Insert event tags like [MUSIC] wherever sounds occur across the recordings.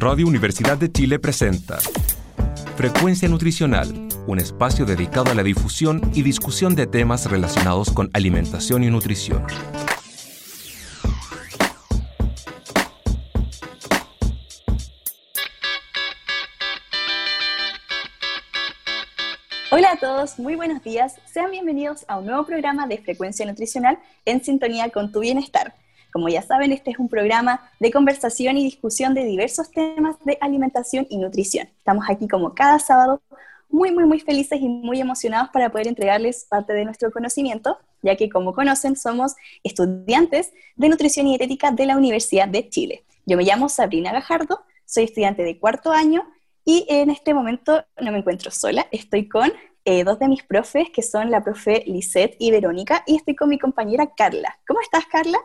Radio Universidad de Chile presenta Frecuencia Nutricional, un espacio dedicado a la difusión y discusión de temas relacionados con alimentación y nutrición. Hola a todos, muy buenos días. Sean bienvenidos a un nuevo programa de Frecuencia Nutricional en sintonía con tu bienestar. Como ya saben, este es un programa de conversación y discusión de diversos temas de alimentación y nutrición. Estamos aquí como cada sábado muy, muy, muy felices y muy emocionados para poder entregarles parte de nuestro conocimiento, ya que como conocen somos estudiantes de nutrición y dietética de la Universidad de Chile. Yo me llamo Sabrina Gajardo, soy estudiante de cuarto año y en este momento no me encuentro sola, estoy con eh, dos de mis profes, que son la profe Lisette y Verónica, y estoy con mi compañera Carla. ¿Cómo estás, Carla?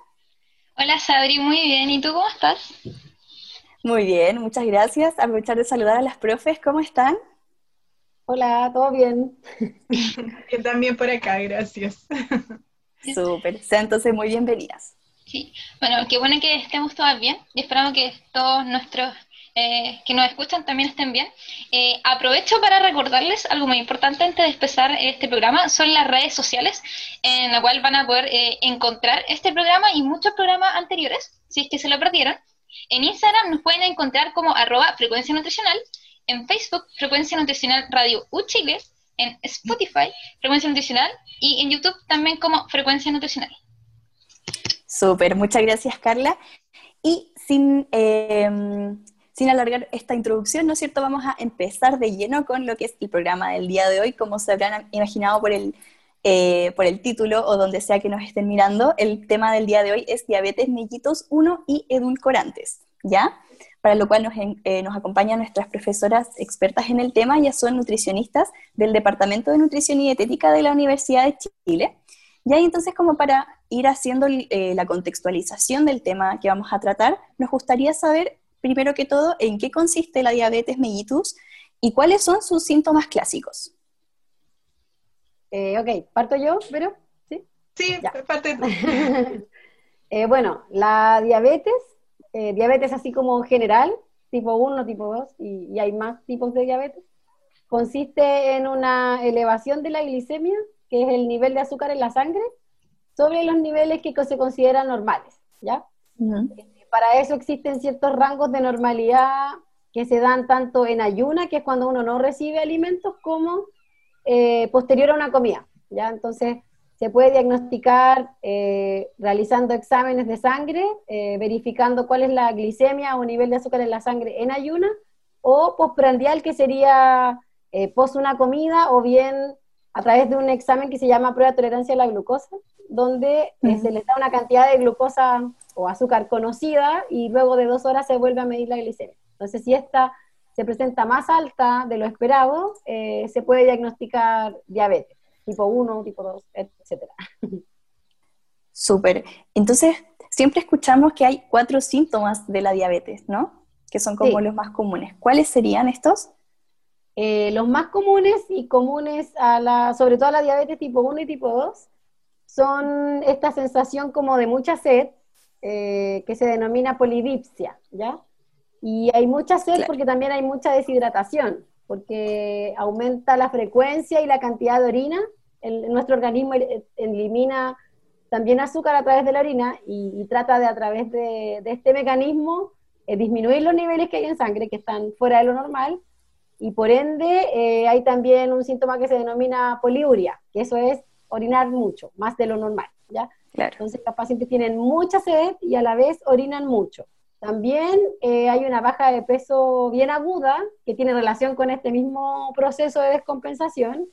Hola Sabri, muy bien. ¿Y tú cómo estás? Muy bien, muchas gracias. Aprovechar de saludar a las profes, ¿cómo están? Hola, ¿todo bien? [LAUGHS] Yo también por acá, gracias. Súper, sean entonces muy bienvenidas. Sí, bueno, qué bueno que estemos todas bien y esperamos que todos nuestros eh, que nos escuchan también estén bien. Eh, aprovecho para recordarles algo muy importante antes de empezar este programa, son las redes sociales en la cual van a poder eh, encontrar este programa y muchos programas anteriores, si es que se lo perdieron. En Instagram nos pueden encontrar como arroba frecuencia nutricional, en Facebook frecuencia nutricional radio U Chile, en Spotify frecuencia nutricional y en YouTube también como frecuencia nutricional. Súper, muchas gracias Carla. Y sin sin alargar esta introducción, ¿no es cierto? Vamos a empezar de lleno con lo que es el programa del día de hoy, como se habrán imaginado por el, eh, por el título o donde sea que nos estén mirando. El tema del día de hoy es diabetes mellitus 1 y edulcorantes, ¿ya? Para lo cual nos, eh, nos acompañan nuestras profesoras expertas en el tema, ya son nutricionistas del Departamento de Nutrición y Dietética de la Universidad de Chile. Ya entonces como para ir haciendo eh, la contextualización del tema que vamos a tratar, nos gustaría saber primero que todo, en qué consiste la diabetes mellitus y cuáles son sus síntomas clásicos. Eh, ok, ¿parto yo, pero Sí, sí parte [LAUGHS] eh, bueno, la diabetes, eh, diabetes así como general, tipo 1, tipo 2, y, hay más tipos de diabetes, consiste en una elevación de la glicemia, que es el nivel de azúcar en la sangre, sobre los niveles que se consideran normales, ¿ya? Para eso existen ciertos rangos de normalidad que se dan tanto en ayuna, que es cuando uno no recibe alimentos, como eh, posterior a una comida. ¿ya? Entonces, se puede diagnosticar eh, realizando exámenes de sangre, eh, verificando cuál es la glicemia o nivel de azúcar en la sangre en ayuna, o postprandial, que sería post una comida, o bien a través de un examen que se llama prueba de tolerancia a la glucosa, donde se le da una cantidad de glucosa o azúcar conocida y luego de dos horas se vuelve a medir la glicemia. Entonces, si esta se presenta más alta de lo esperado, eh, se puede diagnosticar diabetes, tipo 1, tipo 2, etc. Súper. Entonces, siempre escuchamos que hay cuatro síntomas de la diabetes, ¿no? Que son como los más comunes. ¿Cuáles serían estos? Eh, los más comunes y comunes a la, sobre todo a la diabetes tipo 1 y tipo 2, son esta sensación como de mucha sed, eh, que se denomina polidipsia, ¿ya? Y hay mucha sed porque también hay mucha deshidratación, porque aumenta la frecuencia y la cantidad de orina. nuestro organismo elimina también azúcar a través de la orina y, trata de a través de, este mecanismo eh, disminuir los niveles que hay en sangre, que están fuera de lo normal, y por ende eh, hay también un síntoma que se denomina poliuria, que eso es orinar mucho, más de lo normal, ¿ya? Entonces los pacientes tienen mucha sed y a la vez orinan mucho. También eh, hay una baja de peso bien aguda que tiene relación con este mismo proceso de descompensación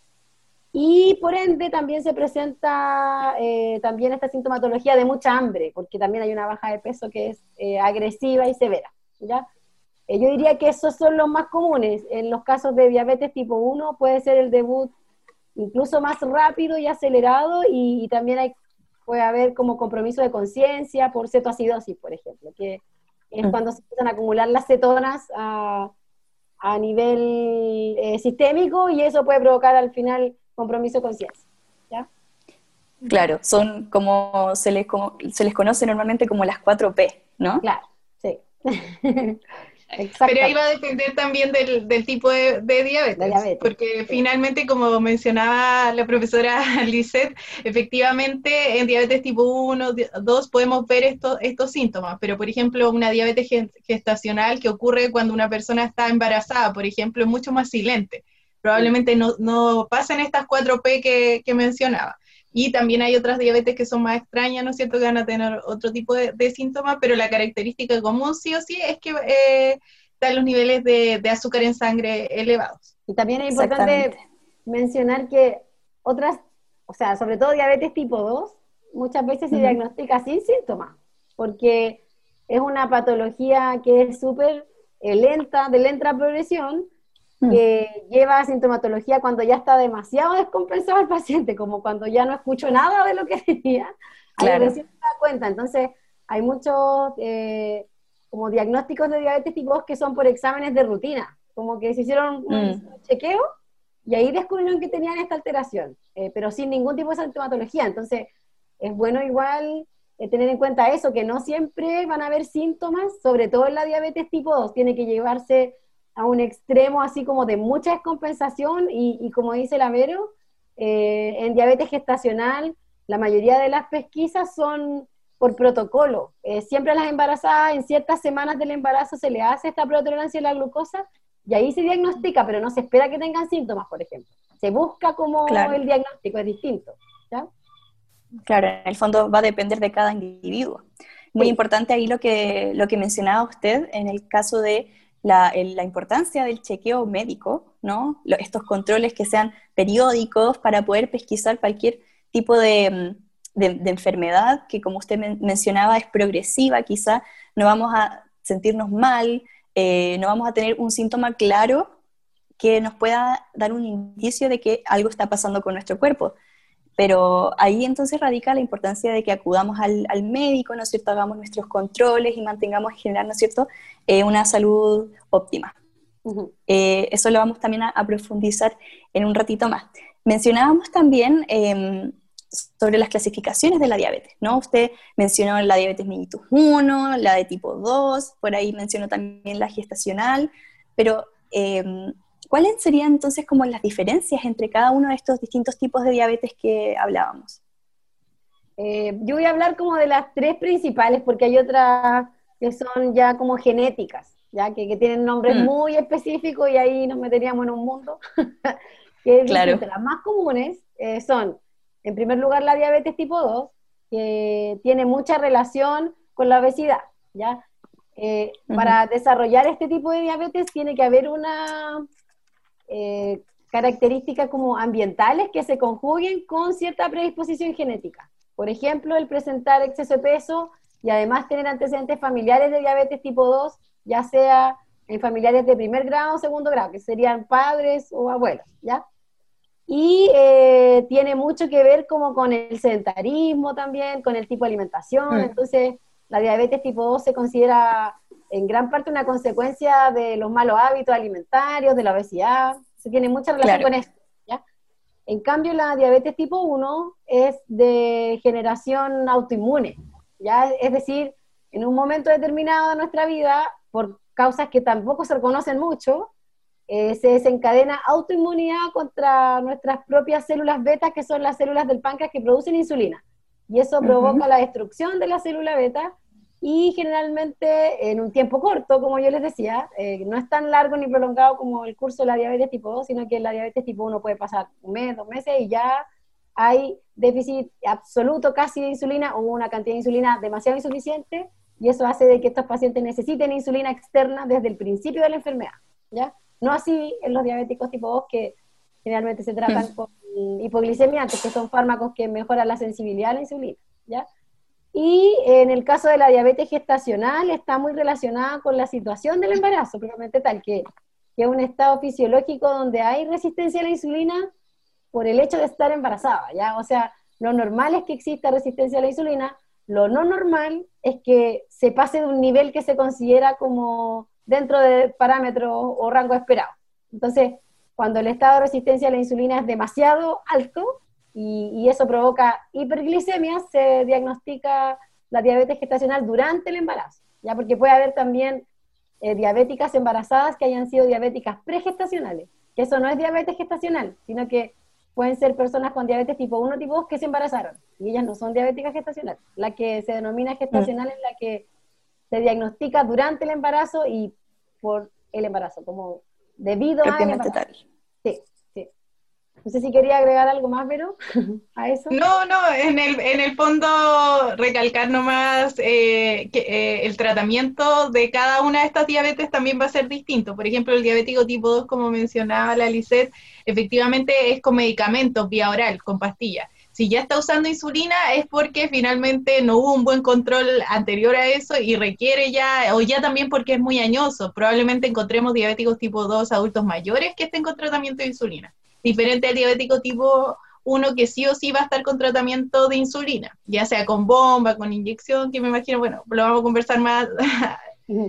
y por ende también se presenta eh, también esta sintomatología de mucha hambre, porque también hay una baja de peso que es eh, agresiva y severa. ¿ya? yo diría que esos son los más comunes. En los casos de diabetes tipo 1 puede ser el debut incluso más rápido y acelerado y también hay puede haber como compromiso de conciencia por cetoacidosis, por ejemplo, que es mm. cuando se empiezan a acumular las cetonas a, nivel eh, sistémico y eso puede provocar al final compromiso de conciencia. Claro, son como se, les, como se les conoce normalmente como las 4P, ¿no? Claro, sí. [LAUGHS] Pero ahí va a depender también del, tipo de, diabetes, porque finalmente, como mencionaba la profesora [LAUGHS] Lisette, efectivamente en diabetes tipo 1, 2 podemos ver estos, estos síntomas, pero por ejemplo una diabetes gestacional que ocurre cuando una persona está embarazada, por ejemplo, es mucho más silente. Probablemente no, no pasen estas 4P que, que mencionaba. Y también hay otras diabetes que son más extrañas, ¿no es cierto?, que van a tener otro tipo de, síntomas, pero la característica común sí o sí es que eh, están los niveles de, azúcar en sangre elevados. Y también es importante mencionar que otras, o sea, sobre todo diabetes tipo 2, muchas veces se diagnostica sin síntomas, porque es una patología que es súper eh, lenta, de lenta progresión. Que lleva sintomatología cuando ya está demasiado descompensado el paciente, como cuando ya no escucho nada de lo que tenía, claro. recién se da cuenta. Entonces, hay muchos eh, como diagnósticos de diabetes tipo 2 que son por exámenes de rutina, como que se hicieron un mm. chequeo y ahí descubrieron que tenían esta alteración, eh, pero sin ningún tipo de sintomatología. Entonces, es bueno igual eh, tener en cuenta eso, que no siempre van a haber síntomas, sobre todo en la diabetes tipo 2, tiene que llevarse a un extremo así como de mucha descompensación y, como dice la Vero, eh, en diabetes gestacional la mayoría de las pesquisas son por protocolo. Eh, siempre a las embarazadas en ciertas semanas del embarazo se le hace esta protolerancia a la glucosa y ahí se diagnostica, pero no se espera que tengan síntomas, por ejemplo. Se busca como el diagnóstico, es distinto. Claro, en el fondo va a depender de cada individuo. Muy importante ahí lo que, lo que mencionaba usted en el caso de la, importancia del chequeo médico, ¿no? estos controles que sean periódicos para poder pesquisar cualquier tipo de, mm, enfermedad que, como usted mencionaba, es progresiva, quizá no vamos a sentirnos mal, eh, no vamos a tener un síntoma claro que nos pueda dar un indicio de que algo está pasando con nuestro cuerpo. Pero ahí entonces radica la importancia de que acudamos al, médico, ¿no es cierto? Hagamos nuestros controles y mantengamos en general, ¿no es cierto?, eh, una salud óptima. Eh, eso lo vamos también a, profundizar en un ratito más. Mencionábamos también em, sobre las clasificaciones de la diabetes, ¿no? Usted mencionó la diabetes mellitus 1, la de tipo 2, por ahí mencionó también la gestacional, pero em, ¿Cuáles serían entonces como las diferencias entre cada uno de estos distintos tipos de diabetes que hablábamos? Eh, yo voy a hablar como de las tres principales porque hay otras que son ya como genéticas, ya que, tienen nombres mm. muy específicos y ahí nos meteríamos en un mundo. [LAUGHS] que claro. Las más comunes eh, son, en primer lugar, la diabetes tipo 2, que tiene mucha relación con la obesidad, ¿ya? Eh, para desarrollar este tipo de diabetes tiene que haber una eh, características como ambientales que se conjuguen con cierta predisposición genética. Por ejemplo, el presentar exceso de peso y además tener antecedentes familiares de diabetes tipo 2, ya sea en familiares de primer grado o segundo grado, que serían padres o abuelos, ¿ya? Y eh, tiene mucho que ver como con el sedentarismo también, con el tipo de alimentación, entonces la diabetes tipo 2 se considera en gran parte una consecuencia de los malos hábitos alimentarios, de la obesidad, se tiene mucha relación con esto. ¿ya? En cambio, la diabetes tipo 1 es de generación autoinmune, ¿ya? es decir, en un momento determinado de nuestra vida, por causas que tampoco se reconocen mucho, eh, se desencadena autoinmunidad contra nuestras propias células beta, que son las células del páncreas que producen insulina. Y eso provoca la destrucción de la célula beta y generalmente en un tiempo corto, como yo les decía, eh, no es tan largo ni prolongado como el curso de la diabetes tipo 2, sino que la diabetes tipo 1 puede pasar un mes, dos meses y ya hay déficit absoluto casi de insulina o una cantidad de insulina demasiado insuficiente y eso hace de que estos pacientes necesiten insulina externa desde el principio de la enfermedad, ¿ya? No así en los diabéticos tipo 2 que generalmente se tratan mm. con hipoglicemiantes, que son fármacos que mejoran la sensibilidad a la insulina, ¿ya? Y en el caso de la diabetes gestacional está muy relacionada con la situación del embarazo, probablemente tal, que, que es un estado fisiológico donde hay resistencia a la insulina por el hecho de estar embarazada, ¿ya? O sea, lo normal es que exista resistencia a la insulina, lo no normal es que se pase de un nivel que se considera como dentro de parámetros o rango esperado. Entonces, cuando el estado de resistencia a la insulina es demasiado alto, y, eso provoca hiperglicemia, se diagnostica la diabetes gestacional durante el embarazo, ya porque puede haber también eh, diabéticas embarazadas que hayan sido diabéticas pregestacionales, que eso no es diabetes gestacional, sino que pueden ser personas con diabetes tipo 1, tipo 2 que se embarazaron, y ellas no son diabéticas gestacionales. La que se denomina gestacional mm. es la que se diagnostica durante el embarazo y por el embarazo, como debido a Sí. No sé si quería agregar algo más, pero [LAUGHS] a eso. No, no, en el, en el fondo recalcar nomás eh, que eh, el tratamiento de cada una de estas diabetes también va a ser distinto. Por ejemplo, el diabético tipo 2, como mencionaba la Lisette, efectivamente es con medicamentos vía oral, con pastillas. Si ya está usando insulina es porque finalmente no hubo un buen control anterior a eso y requiere ya, o ya también porque es muy añoso. Probablemente encontremos diabéticos tipo 2 adultos mayores que estén con tratamiento de insulina diferente al diabético tipo 1 que sí o sí va a estar con tratamiento de insulina, ya sea con bomba, con inyección, que me imagino, bueno, lo vamos a conversar más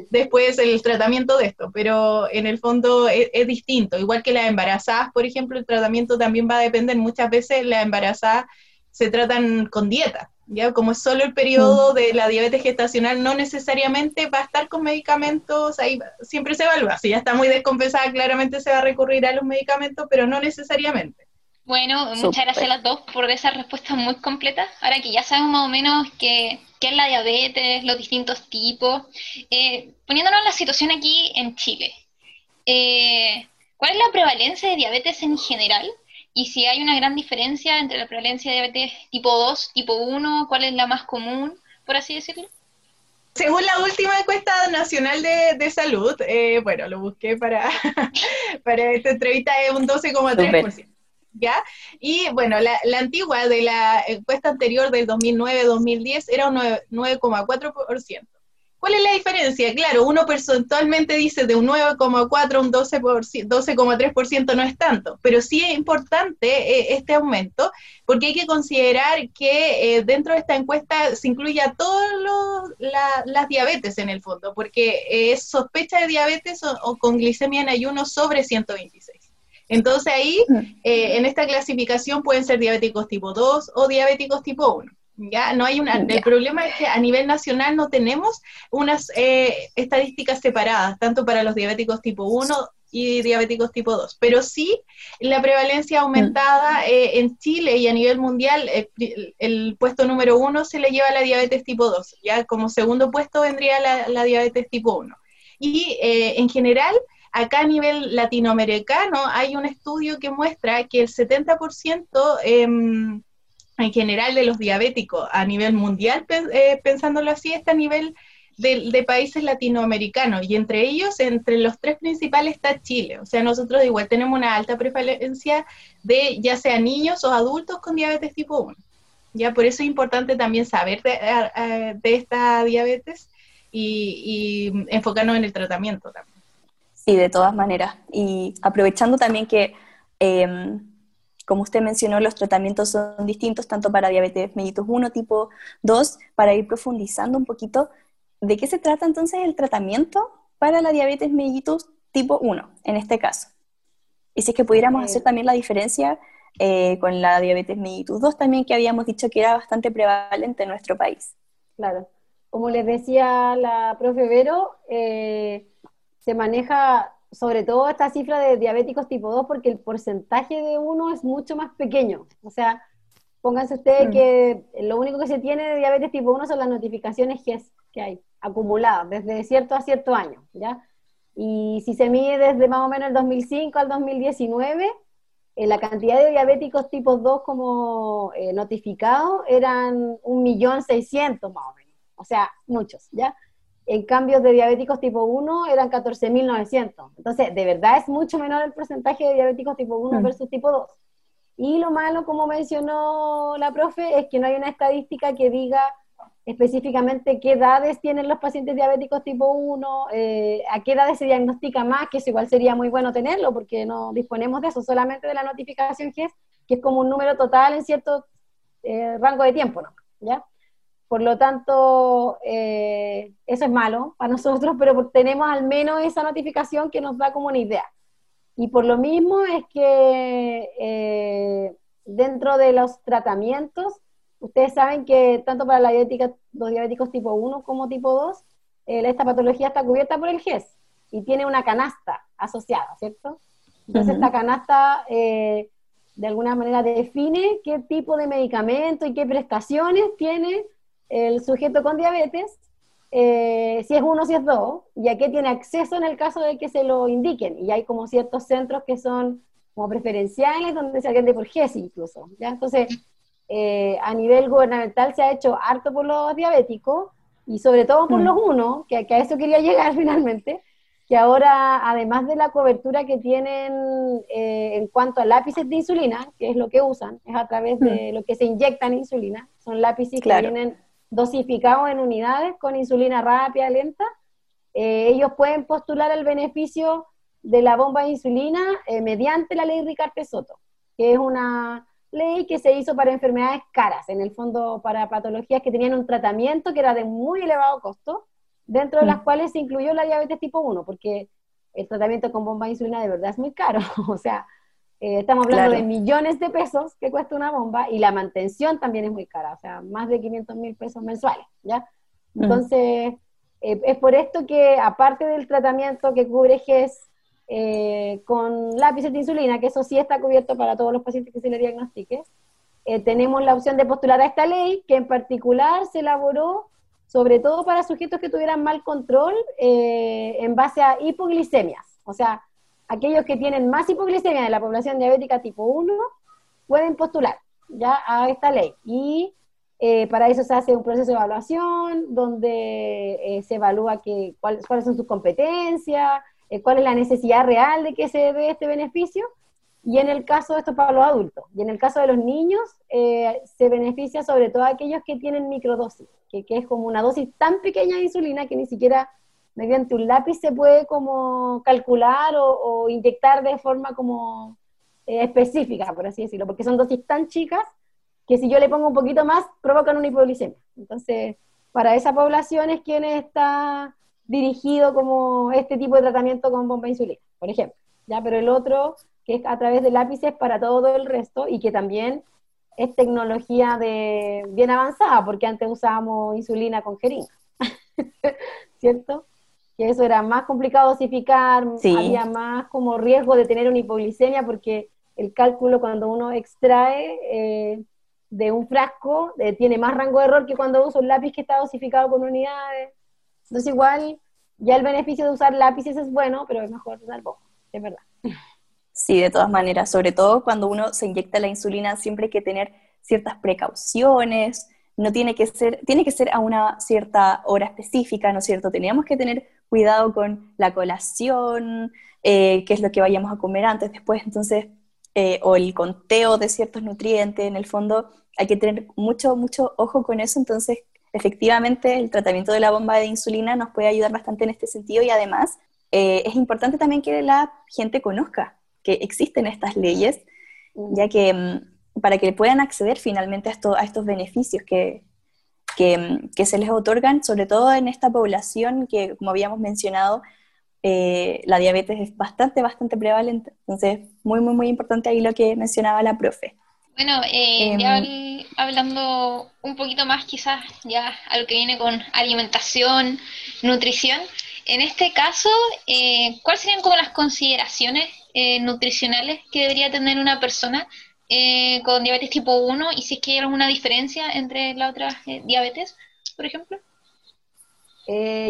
después el tratamiento de esto, pero en el fondo es, distinto, igual que las embarazadas, por ejemplo, el tratamiento también va a depender, muchas veces las embarazadas se tratan con dieta, ¿ya? Como es solo el periodo de la diabetes gestacional, no necesariamente va a estar con medicamentos, ahí siempre se evalúa. Si ya está muy descompensada, claramente se va a recurrir a los medicamentos, pero no necesariamente. Bueno, muchas gracias a las dos por esa respuesta muy completa. Ahora que ya sabemos más o menos qué, es la diabetes, los distintos tipos, eh, poniéndonos en la situación aquí en Chile, eh, ¿cuál es la prevalencia de diabetes en general? Y si hay una gran diferencia entre la prevalencia de diabetes tipo 2, tipo 1, cuál es la más común, por así decirlo. Según la última encuesta nacional de, salud, eh, bueno, lo busqué para, [LAUGHS] para esta entrevista, es un 12,3%. ¿Ya? Y bueno, la, la, antigua de la encuesta anterior del 2009-2010 era un 9,4%. ¿Cuál es la diferencia? Claro, uno porcentualmente dice de un 9,4 a un 12,3% no es tanto, pero sí es importante eh, este aumento porque hay que considerar que eh, dentro de esta encuesta se incluye a todas las diabetes en el fondo, porque es sospecha de diabetes o, con glicemia en ayuno sobre 126. Entonces ahí, eh, en esta clasificación pueden ser diabéticos tipo 2 o diabéticos tipo 1. ¿Ya? No hay una, el problema es que a nivel nacional no tenemos unas eh, estadísticas separadas, tanto para los diabéticos tipo 1 y diabéticos tipo 2, pero sí la prevalencia aumentada eh, en Chile y a nivel mundial, eh, el, puesto número uno se le lleva a la diabetes tipo 2, ya como segundo puesto vendría la, diabetes tipo 1. Y en general, acá a nivel latinoamericano hay un estudio que muestra que el 70% en general de los diabéticos a nivel mundial, eh, pensándolo así, está a nivel de, países latinoamericanos y entre ellos, entre los tres principales está Chile. O sea, nosotros igual tenemos una alta prevalencia de ya sea niños o adultos con diabetes tipo 1. Ya por eso es importante también saber de, esta diabetes y, enfocarnos en el tratamiento también. Sí, de todas maneras. Y aprovechando también que em, como usted mencionó, los tratamientos son distintos tanto para diabetes mellitus 1 tipo 2, para ir profundizando un poquito, ¿de qué se trata entonces el tratamiento para la diabetes mellitus tipo 1 en este caso? Y si es que pudiéramos hacer también la diferencia eh, con la diabetes mellitus 2 también, que habíamos dicho que era bastante prevalente en nuestro país. Claro. Como les decía la profe Vero, eh, se maneja sobre todo esta cifra de diabéticos tipo 2 porque el porcentaje de uno es mucho más pequeño. O sea, pónganse ustedes mm. que lo único que se tiene de diabetes tipo 1 son las notificaciones que, que hay acumuladas desde cierto a cierto año, ¿ya? Y si se mide desde más o menos el 2005 al 2019, eh, la cantidad de diabéticos tipo 2 como eh, notificados eran 1.600.000 más o menos. O sea, muchos, ¿ya? En cambios de diabéticos tipo 1 eran 14.900. Entonces, de verdad es mucho menor el porcentaje de diabéticos tipo 1 mm. versus tipo 2. Y lo malo, como mencionó la profe, es que no hay una estadística que diga específicamente qué edades tienen los pacientes diabéticos tipo 1, eh, a qué edades se diagnostica más, que eso igual sería muy bueno tenerlo, porque no disponemos de eso, solamente de la notificación GES, que es como un número total en cierto eh, rango de tiempo, ¿no? ¿Ya? Por lo tanto, eh, eso es malo para nosotros, pero tenemos al menos esa notificación que nos da como una idea. Y por lo mismo es que eh, dentro de los tratamientos, ustedes saben que tanto para la diabética, los diabéticos tipo 1 como tipo 2, eh, esta patología está cubierta por el GES. y tiene una canasta asociada, ¿cierto? Entonces esta canasta eh, de alguna manera define qué tipo de medicamento y qué prestaciones tiene el sujeto con diabetes, eh, si es uno, si es dos, y a qué tiene acceso en el caso de que se lo indiquen. Y hay como ciertos centros que son como preferenciales, donde se atiende por GESI incluso. ¿ya? Entonces, eh, a nivel gubernamental se ha hecho harto por los diabéticos, y sobre todo por mm. los uno, que, a eso quería llegar [LAUGHS] finalmente, que ahora, además de la cobertura que tienen eh, en cuanto a lápices de insulina, que es lo que usan, es a través de mm. lo que se inyectan insulina, son lápices que vienen dosificados en unidades con insulina rápida, lenta, eh, ellos pueden postular el beneficio de la bomba de insulina eh, mediante la ley Ricardo Soto, que es una ley que se hizo para enfermedades caras, en el fondo para patologías que tenían un tratamiento que era de muy elevado costo, dentro de las mm. cuales se incluyó la diabetes tipo 1, porque el tratamiento con bomba de insulina de verdad es muy caro, [LAUGHS] o sea, eh, estamos hablando de millones de pesos que cuesta una bomba y la mantención también es muy cara, o sea, más de 500 mil pesos mensuales, ¿ya? Mm. Entonces, eh, es por esto que aparte del tratamiento que cubre GES eh, con lápices de insulina, que eso sí está cubierto para todos los pacientes que se le diagnostique, eh, tenemos la opción de postular a esta ley, que en particular se elaboró sobre todo para sujetos que tuvieran mal control eh, en base a hipoglicemias. O sea, aquellos que tienen más hipoglicemia de la población diabética tipo 1 pueden postular ya a esta ley. Y para eso se hace un proceso de evaluación donde se evalúa que, cuáles son sus competencias, eh, cuál es la necesidad real de que se dé este beneficio, y en el caso esto para los adultos, y en el caso de los niños, eh, se beneficia sobre todo a aquellos que tienen microdosis, que, es como una dosis tan pequeña de insulina que ni siquiera mediante un lápiz se puede como calcular o, inyectar de forma como eh, específica, por así decirlo, porque son dosis tan chicas que si yo le pongo un poquito más, provocan una hipoglicemia. Entonces, para esa población es quien está dirigido como este tipo de tratamiento con bomba insulina, por ejemplo. ¿ya? Pero el otro, que es a través de lápices para todo el resto y que también es tecnología de bien avanzada, porque antes usábamos insulina con jeringa, [LAUGHS] ¿cierto? Que eso era más complicado dosificar, había más como riesgo de tener una hipoglicemia, porque el cálculo cuando uno extrae eh, de un frasco eh, tiene más rango de error que cuando usa un lápiz que está dosificado con unidades. Entonces igual ya el beneficio de usar lápices es bueno, pero es mejor usar bomba, es verdad. Sí, de todas maneras, sobre todo cuando uno se inyecta la insulina siempre hay que tener ciertas precauciones, no tiene que ser, tiene que ser a una cierta hora específica, ¿no es cierto? Teníamos que tener cuidado con la colación, eh, qué es lo que vayamos a comer antes, después, entonces, eh, o el conteo de ciertos nutrientes, en el fondo hay que tener mucho, mucho ojo con eso, entonces efectivamente el tratamiento de la bomba de insulina nos puede ayudar bastante en este sentido y además eh, es importante también que la gente conozca que existen estas leyes, ya que mm, para que puedan acceder finalmente a, a estos beneficios que, que, se les otorgan, sobre todo en esta población que, como habíamos mencionado, eh, la diabetes es bastante, bastante prevalente. Entonces, muy, muy, muy importante ahí lo que mencionaba la profe. Bueno, eh, ya em, hablando un poquito más quizás ya a lo que viene con alimentación, nutrición, en este caso, eh, ¿cuáles serían como las consideraciones eh, nutricionales que debería tener una persona eh, con diabetes tipo 1 y si es que hay alguna diferencia entre la otra diabetes, por ejemplo?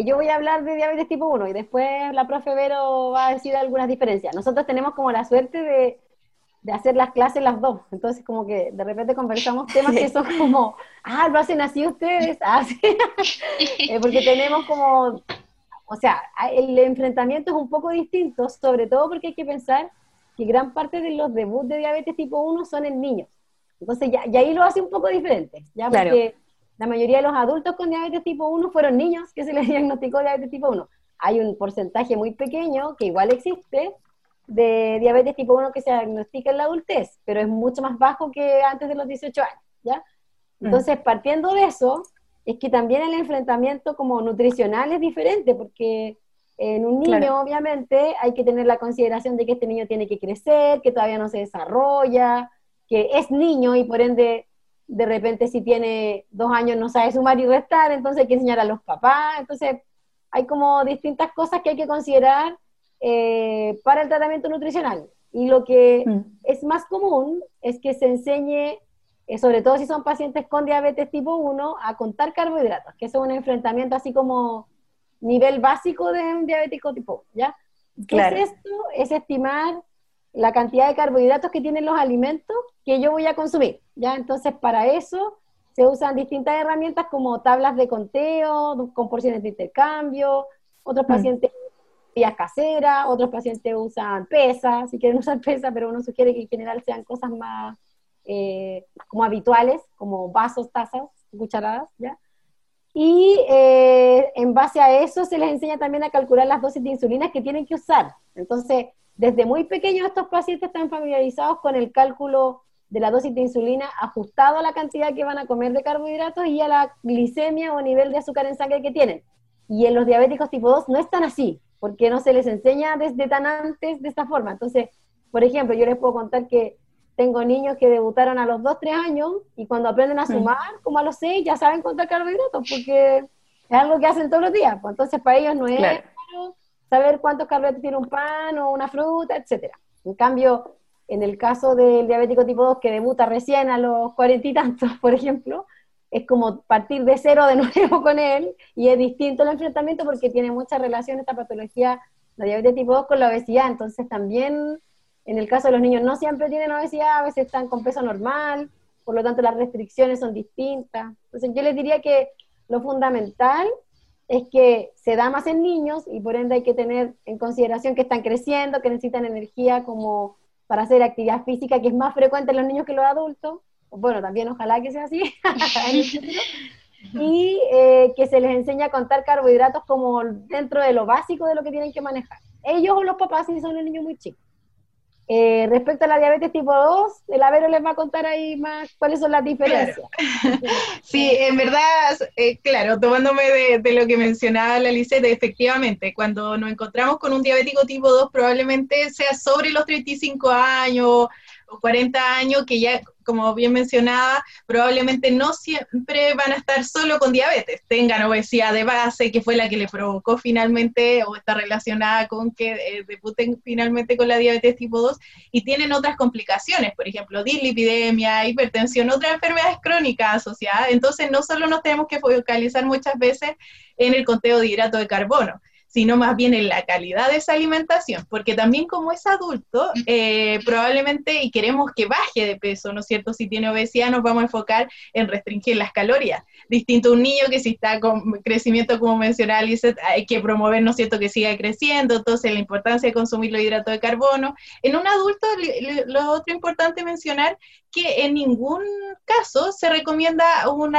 yo voy a hablar de diabetes tipo 1 y después la profe Vero va a decir algunas diferencias. Nosotros tenemos como la suerte de de hacer las clases las dos. Entonces, como que de repente conversamos [LAUGHS] temas que son como, ah, lo hacen así ustedes, [LAUGHS] así. Eh, porque tenemos como, o sea, el enfrentamiento es un poco distinto, sobre todo porque hay que pensar que gran parte de los debuts de diabetes tipo 1 son en niños. Entonces, ya, y ahí lo hace un poco diferente, ya porque la mayoría de los adultos con diabetes tipo 1 fueron niños que se les [LAUGHS] diagnosticó diabetes tipo 1. Hay un porcentaje muy pequeño que igual existe, de diabetes tipo 1 que se diagnostica en la adultez, pero es mucho más bajo que antes de los 18 años, ¿ya? Mm. Entonces, partiendo de eso, es que también el enfrentamiento como nutricional es diferente, porque en un niño, obviamente, hay que tener la consideración de que este niño tiene que crecer, que todavía no se desarrolla, que es niño y por ende, de repente, si tiene dos años no sabe sumar y restar, entonces hay que enseñar a los papás. Entonces, hay como distintas cosas que hay que considerar eh, para el tratamiento nutricional. Y lo que mm. es más común es que se enseñe, eh, sobre todo si son pacientes con diabetes tipo 1, a contar carbohidratos, que es un enfrentamiento así como nivel básico de un diabético tipo, ¿ya? ¿Qué es esto? Es estimar la cantidad de carbohidratos que tienen los alimentos que yo voy a consumir, ¿ya? Entonces, para eso se usan distintas herramientas como tablas de conteo, con porciones de intercambio, otros mm. pacientes días caseras, otros pacientes usan pesas, si quieren [LAUGHS] usar pesas, pero uno sugiere que en general sean cosas más eh, como habituales, como vasos, tazas, cucharadas, ¿ya? Y eh, en base a eso se les enseña también a calcular las dosis de insulina que tienen que usar. Entonces, desde muy pequeños estos pacientes están familiarizados con el cálculo de la dosis de insulina ajustado a la cantidad que van a comer de carbohidratos y a la glicemia o nivel de azúcar en sangre que tienen. Y en los diabéticos tipo 2 no están así, porque no se les enseña desde tan antes de esta forma. Entonces, por ejemplo, yo les puedo contar que tengo niños que debutaron a los 2, 3 años y cuando aprenden a sumar, como a los 6, ya saben contar carbohidratos, porque es algo que hacen todos los días. Pues entonces, para ellos no es saber cuántos carbohidratos tiene un pan o una fruta, etcétera. En cambio, en el caso del diabético tipo 2 que debuta recién a los cuarenta y tantos, [LAUGHS] por ejemplo, es como partir de cero de [LAUGHS] nuevo con él y es distinto el enfrentamiento porque tiene mucha relación esta patología, la diabetes tipo 2 con la obesidad, entonces también en el caso de los niños no siempre tienen obesidad, a veces están con peso normal, por lo tanto las restricciones son distintas. Entonces yo les diría que lo fundamental es que se da más en niños y por ende hay que tener en consideración que están creciendo, que necesitan energía como para hacer actividad física, que es más frecuente en los niños que los adultos. Bueno, también ojalá que sea así. [LAUGHS] y eh, que se les enseña a contar carbohidratos como dentro de lo básico de lo que tienen que manejar. Ellos o los papás si son un niño muy chico. Eh, respecto a la diabetes tipo 2, el Avero les va a contar ahí más cuáles son las diferencias. [LAUGHS] Sí, en verdad, eh, claro, tomándome de, lo que mencionaba la Lisette, efectivamente, cuando nos encontramos con un diabético tipo 2, probablemente sea sobre los 35 años 40 años que ya, como bien mencionaba, probablemente no siempre van a estar solo con diabetes, tengan obesidad de base, que fue la que le provocó finalmente o está relacionada con que eh, debuten finalmente con la diabetes tipo 2 y tienen otras complicaciones, por ejemplo, dislipidemia, hipertensión, otras enfermedades crónicas asociadas. Entonces, no solo nos tenemos que focalizar muchas veces en el conteo de hidrato de carbono, sino más bien en la calidad de esa alimentación, porque también como es adulto, eh, probablemente y queremos que baje de peso, ¿no es cierto? Si tiene obesidad nos vamos a enfocar en restringir las calorías. Distinto a un niño que si está con crecimiento, como mencionaba Alice, hay que promover, ¿no es cierto?, que siga creciendo, entonces la importancia de consumir los hidratos de carbono. En un adulto, lo otro importante mencionar que en ningún caso se recomienda un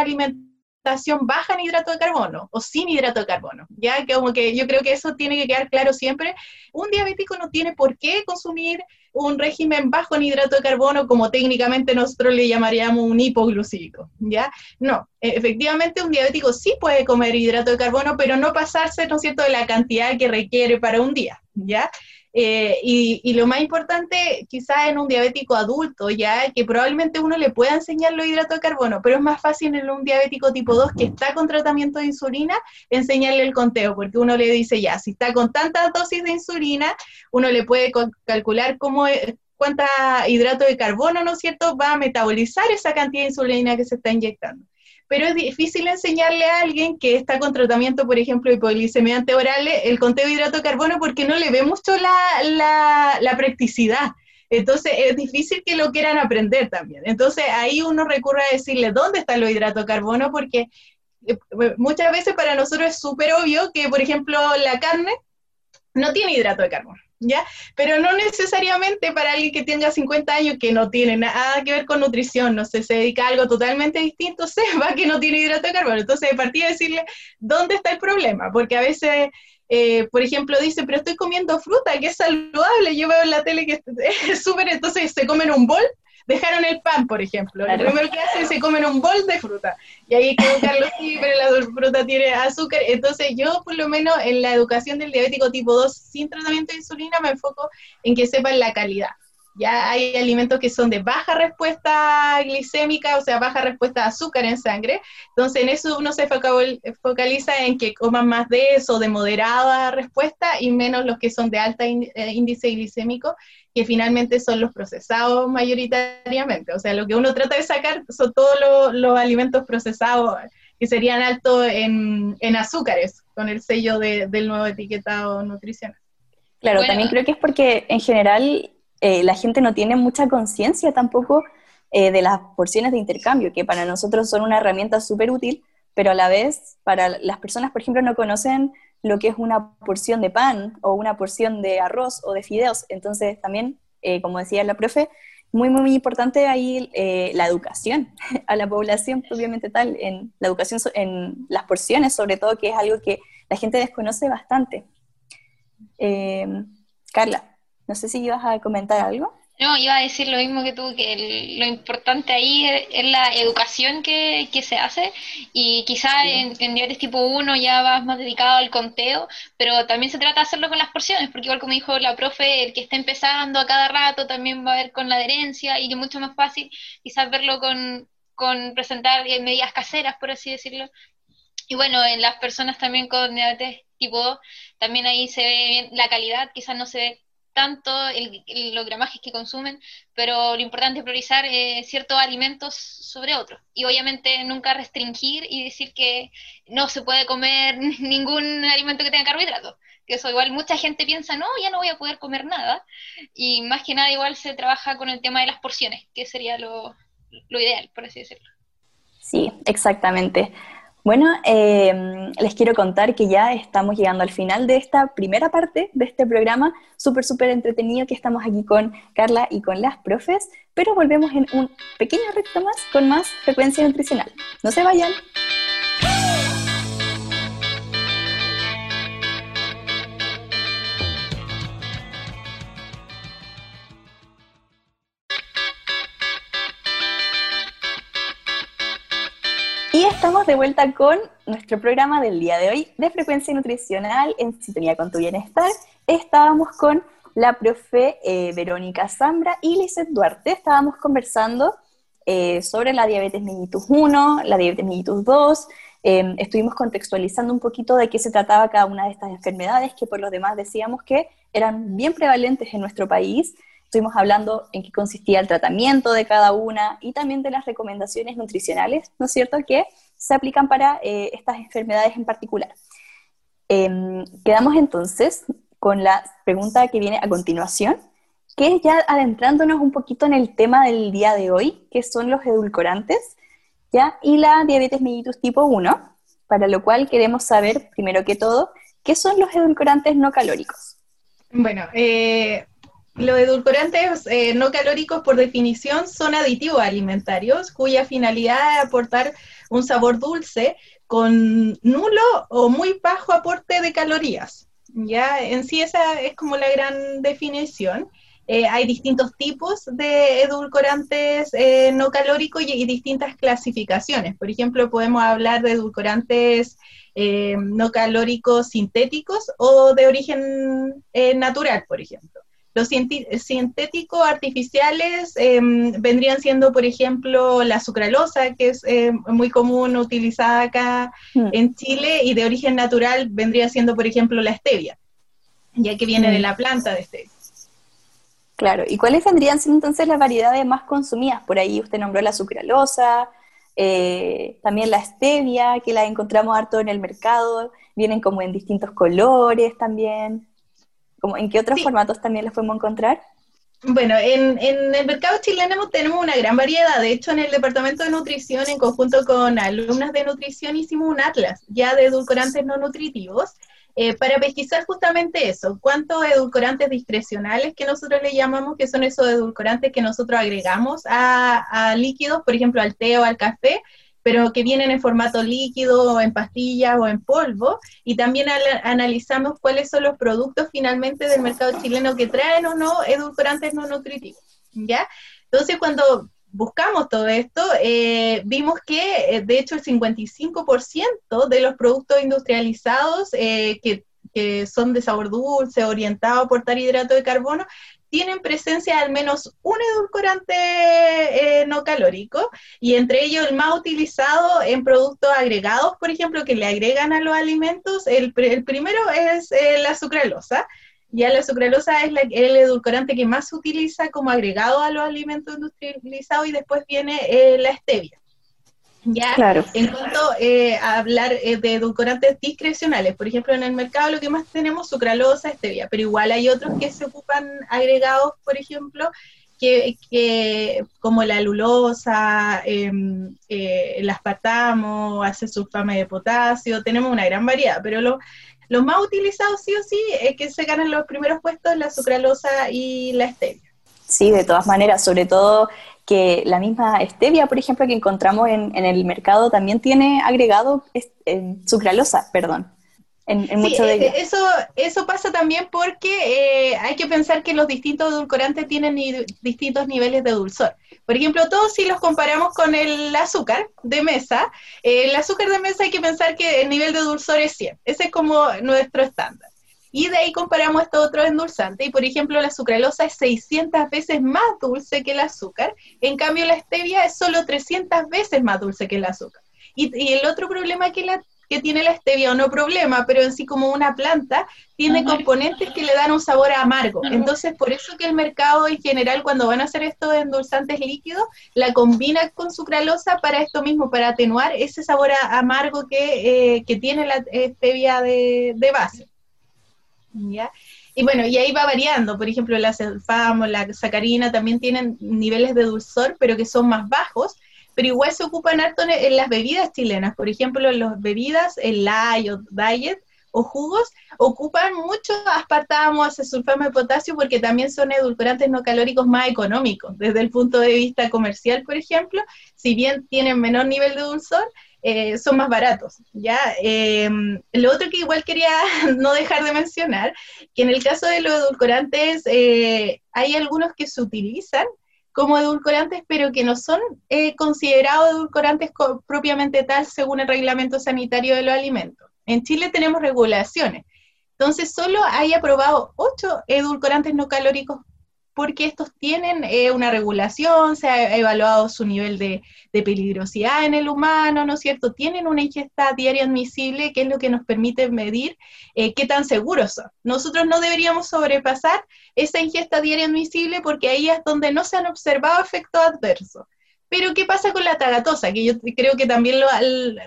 alimento baja en hidrato de carbono o sin hidrato de carbono, ya que como que yo creo que eso tiene que quedar claro siempre. Un diabético no tiene por qué consumir un régimen bajo en hidrato de carbono como técnicamente nosotros le llamaríamos un hipoglucídico, ¿ya? No, e, efectivamente un diabético sí puede comer hidrato de carbono, pero no pasarse, ¿no es cierto?, de la cantidad que requiere para un día, ¿ya? Eh, y, lo más importante, quizás en un diabético adulto, ya que probablemente uno le pueda enseñar los hidratos de carbono, pero es más fácil en un diabético tipo 2 que está con tratamiento de insulina, enseñarle el conteo, porque uno le dice ya, si está con tanta dosis de insulina, uno le puede calcular cómo, cuánta hidrato de carbono, ¿no es cierto?, va a metabolizar esa cantidad de insulina que se está inyectando pero es difícil enseñarle a alguien que está con tratamiento, por ejemplo, hipoglicemia oral, el conteo de hidrato de carbono porque no le ve mucho la, la, practicidad. Entonces es difícil que lo quieran aprender también. Entonces ahí uno recurre a decirle dónde está el hidrato de carbono porque eh, muchas veces para nosotros es súper obvio que, por ejemplo, la carne no tiene hidrato de carbono. ¿Ya? Pero no necesariamente para alguien que tenga 50 años que no tiene nada que ver con nutrición, no sé, se dedica a algo totalmente distinto, [LAUGHS] sepa que no tiene hidrato de carbono. Entonces, de decirle, ¿dónde está el problema? Porque a veces... Eh, por ejemplo, dice, pero estoy comiendo fruta, que es saludable, yo veo en la tele que [LAUGHS] es súper, entonces se comen un bol dejaron el pan, por ejemplo. Lo primero que hacen es se comen un bol de fruta. Y ahí hay que educarlo siempre, [LAUGHS] la fruta tiene azúcar. Entonces yo, por lo menos, en la educación del diabético tipo 2 sin tratamiento de insulina, me enfoco en que sepan la calidad. Ya hay alimentos que son de baja respuesta glicémica, o sea, baja respuesta a azúcar en sangre. Entonces, en eso uno se focaliza en que coman más de eso, de moderada respuesta, y menos los que son de alta eh, índice glicémico, que finalmente son los procesados mayoritariamente. O sea, lo que uno trata de sacar son todos los, alimentos procesados que serían altos en, azúcares, con el sello del nuevo etiquetado nutricional. Claro, también creo que es porque en general eh, la gente no tiene mucha conciencia tampoco eh, de las porciones de intercambio, que para nosotros son una herramienta súper útil, pero a la vez para las personas, por ejemplo, no conocen lo que es una porción de pan o una porción de arroz o de fideos. Entonces también, eh, como decía la profe, muy, muy, importante ahí la educación [LAUGHS] a la población propiamente tal, en la educación en las porciones sobre todo, que es algo que la gente desconoce bastante. Carla. No sé si ibas a comentar algo. No, iba a decir lo mismo que tú, que lo importante ahí es, la educación que, se hace y quizás en, en, diabetes tipo 1 ya vas más dedicado al conteo, pero también se trata de hacerlo con las porciones, porque igual como dijo la profe, el que está empezando a cada rato también va a ver con la adherencia y que es mucho más fácil quizás verlo con, con presentar medidas caseras, por así decirlo. Y bueno, en las personas también con diabetes tipo 2, también ahí se ve bien la calidad, quizás no se ve tanto el, los gramajes que consumen, pero lo importante es priorizar eh, ciertos alimentos sobre otros. Y obviamente nunca restringir y decir que no se puede comer [LAUGHS] ningún alimento que tenga carbohidratos. Que eso igual mucha gente piensa, no, ya no voy a poder comer nada. Y más que nada igual se trabaja con el tema de las porciones, que sería lo, lo ideal, por así decirlo. Sí, exactamente. Bueno, em, les quiero contar que ya estamos llegando al final de esta primera parte de este programa, súper, súper entretenido que estamos aquí con Carla y con las profes, pero volvemos en un pequeño recto más con más frecuencia nutricional. No se vayan. Estamos de vuelta con nuestro programa del día de hoy de frecuencia nutricional en sintonía con tu bienestar. Estábamos con la profe eh, Verónica Zambra y Lizeth Duarte. Estábamos conversando eh, sobre la diabetes mellitus 1, la diabetes mellitus 2. Em, estuvimos contextualizando un poquito de qué se trataba cada una de estas enfermedades, que por lo demás decíamos que eran bien prevalentes en nuestro país Estuvimos hablando en qué consistía el tratamiento de cada una y también de las recomendaciones nutricionales, ¿no es cierto?, que se aplican para eh, estas enfermedades en particular. Em, quedamos entonces con la pregunta que viene a continuación, que es ya adentrándonos un poquito en el tema del día de hoy, que son los edulcorantes, ¿ya? Y la diabetes mellitus tipo 1, para lo cual queremos saber, primero que todo, qué son los edulcorantes no calóricos. Bueno, eh, los edulcorantes eh, no calóricos, por definición, son aditivos alimentarios cuya finalidad es aportar un sabor dulce con nulo o muy bajo aporte de calorías. Ya en sí esa es como la gran definición. Eh, hay distintos tipos de edulcorantes eh, no calóricos y, distintas clasificaciones. Por ejemplo, podemos hablar de edulcorantes no calóricos sintéticos o de origen natural, por ejemplo. Los sintéticos artificiales em, vendrían siendo, por ejemplo, la sucralosa, que es em, muy común utilizada acá mm. en Chile, y de origen natural vendría siendo, por ejemplo, la stevia, ya que viene de mm. la planta de stevia. Claro, ¿y cuáles vendrían siendo entonces las variedades más consumidas? Por ahí usted nombró la sucralosa, eh, también la stevia, que la encontramos harto en el mercado, vienen como en distintos colores también. ¿En qué otros formatos también los podemos encontrar? Bueno, en, el mercado chileno tenemos una gran variedad. De hecho, en el departamento de nutrición, en conjunto con alumnas de nutrición, hicimos un atlas ya de edulcorantes no nutritivos eh, para pesquisar justamente eso. ¿Cuántos edulcorantes discrecionales que nosotros le llamamos, que son esos edulcorantes que nosotros agregamos a, a líquidos, por ejemplo, al té o al café, pero que vienen en formato líquido, o en pastillas o en polvo, y también analizamos cuáles son los productos finalmente del mercado chileno que traen o no edulcorantes no nutritivos, ¿ya? Entonces, cuando buscamos todo esto, eh, vimos que, eh, de hecho, el 55% de los productos industrializados eh, que, que son de sabor dulce, orientados a aportar hidrato de carbono, tienen presencia de al menos un edulcorante eh, no calórico y entre ellos el más utilizado en productos agregados, por ejemplo, que le agregan a los alimentos, el, primero es eh, la sucralosa. Ya la sucralosa es el edulcorante que más se utiliza como agregado a los alimentos industrializados y después viene eh, la stevia. Ya, claro. en cuanto eh, a hablar eh, de edulcorantes discrecionales, por ejemplo, en el mercado lo que más tenemos sucralosa, stevia, pero igual hay otros que se ocupan agregados, por ejemplo, que, que como la lulosa, em, eh, el aspartamo, hace sulfame de potasio, tenemos una gran variedad, pero lo, los más utilizados sí o sí es que se ganan los primeros puestos la sucralosa y la stevia. Sí, de todas maneras, sobre todo que la misma stevia, por ejemplo, que encontramos en, el mercado, también tiene agregado sucralosa, perdón. En, mucho de eh, eso, eso pasa también porque eh, hay que pensar que los distintos edulcorantes tienen distintos niveles de dulzor. Por ejemplo, todos si los comparamos con el azúcar de mesa, eh, el azúcar de mesa hay que pensar que el nivel de dulzor es 100. Ese es como nuestro estándar. Y de ahí comparamos estos otros endulzantes. Y por ejemplo, la sucralosa es 600 veces más dulce que el azúcar. En cambio, la stevia es solo 300 veces más dulce que el azúcar. Y, el otro problema que, la, que tiene la stevia, o no problema, pero en sí como una planta, tiene componentes que le dan un sabor amargo. Entonces, por eso que el mercado en general, cuando van a hacer estos endulzantes líquidos, la combina con sucralosa para esto mismo, para atenuar ese sabor amargo que, eh, que tiene la stevia de, de base. Y bueno, y ahí va variando, por ejemplo, la o la sacarina también tienen niveles de dulzor, pero que son más bajos, pero igual se ocupan harto en las bebidas chilenas, por ejemplo, en las bebidas, el light o diet o jugos, ocupan mucho aspartamo, acesulfamo de potasio, porque también son edulcorantes no calóricos más económicos, desde el punto de vista comercial, por ejemplo, si bien tienen menor nivel de dulzor, eh, son más baratos, ¿ya? Em, lo otro que igual quería [LAUGHS] no dejar de mencionar, que en el caso de los edulcorantes, eh, hay algunos que se utilizan como edulcorantes, pero que no son eh, considerados edulcorantes propiamente tal según el reglamento sanitario de los alimentos. En Chile tenemos regulaciones. Entonces, solo hay aprobado ocho edulcorantes no calóricos porque estos tienen eh, una regulación, se ha evaluado su nivel de, peligrosidad en el humano, ¿no es cierto? Tienen una ingesta diaria admisible, que es lo que nos permite medir eh, qué tan seguros son. Nosotros no deberíamos sobrepasar esa ingesta diaria admisible porque ahí es donde no se han observado efectos adversos. Pero ¿qué pasa con la tagatosa? Que yo creo que también lo,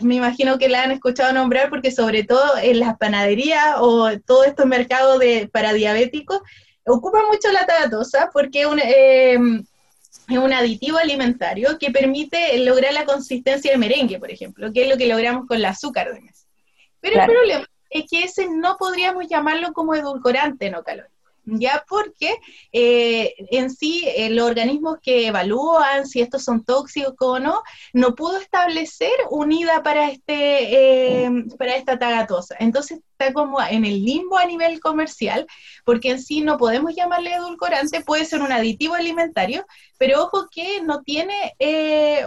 me imagino que la han escuchado nombrar porque sobre todo en las panaderías o todo estos mercados de, para diabéticos ocupa mucho la tagatosa porque em, es un, aditivo alimentario que permite lograr la consistencia de merengue, por ejemplo, que es lo que logramos con el azúcar de mesa. Pero el problema es que ese no podríamos llamarlo como edulcorante no calórico ya porque eh, en sí eh, los organismos que evalúan si estos son tóxicos o no, no pudo establecer unida para, este, eh, para esta tagatosa. Entonces está como en el limbo a nivel comercial, porque en sí no podemos llamarle edulcorante, puede ser un aditivo alimentario, pero ojo que no tiene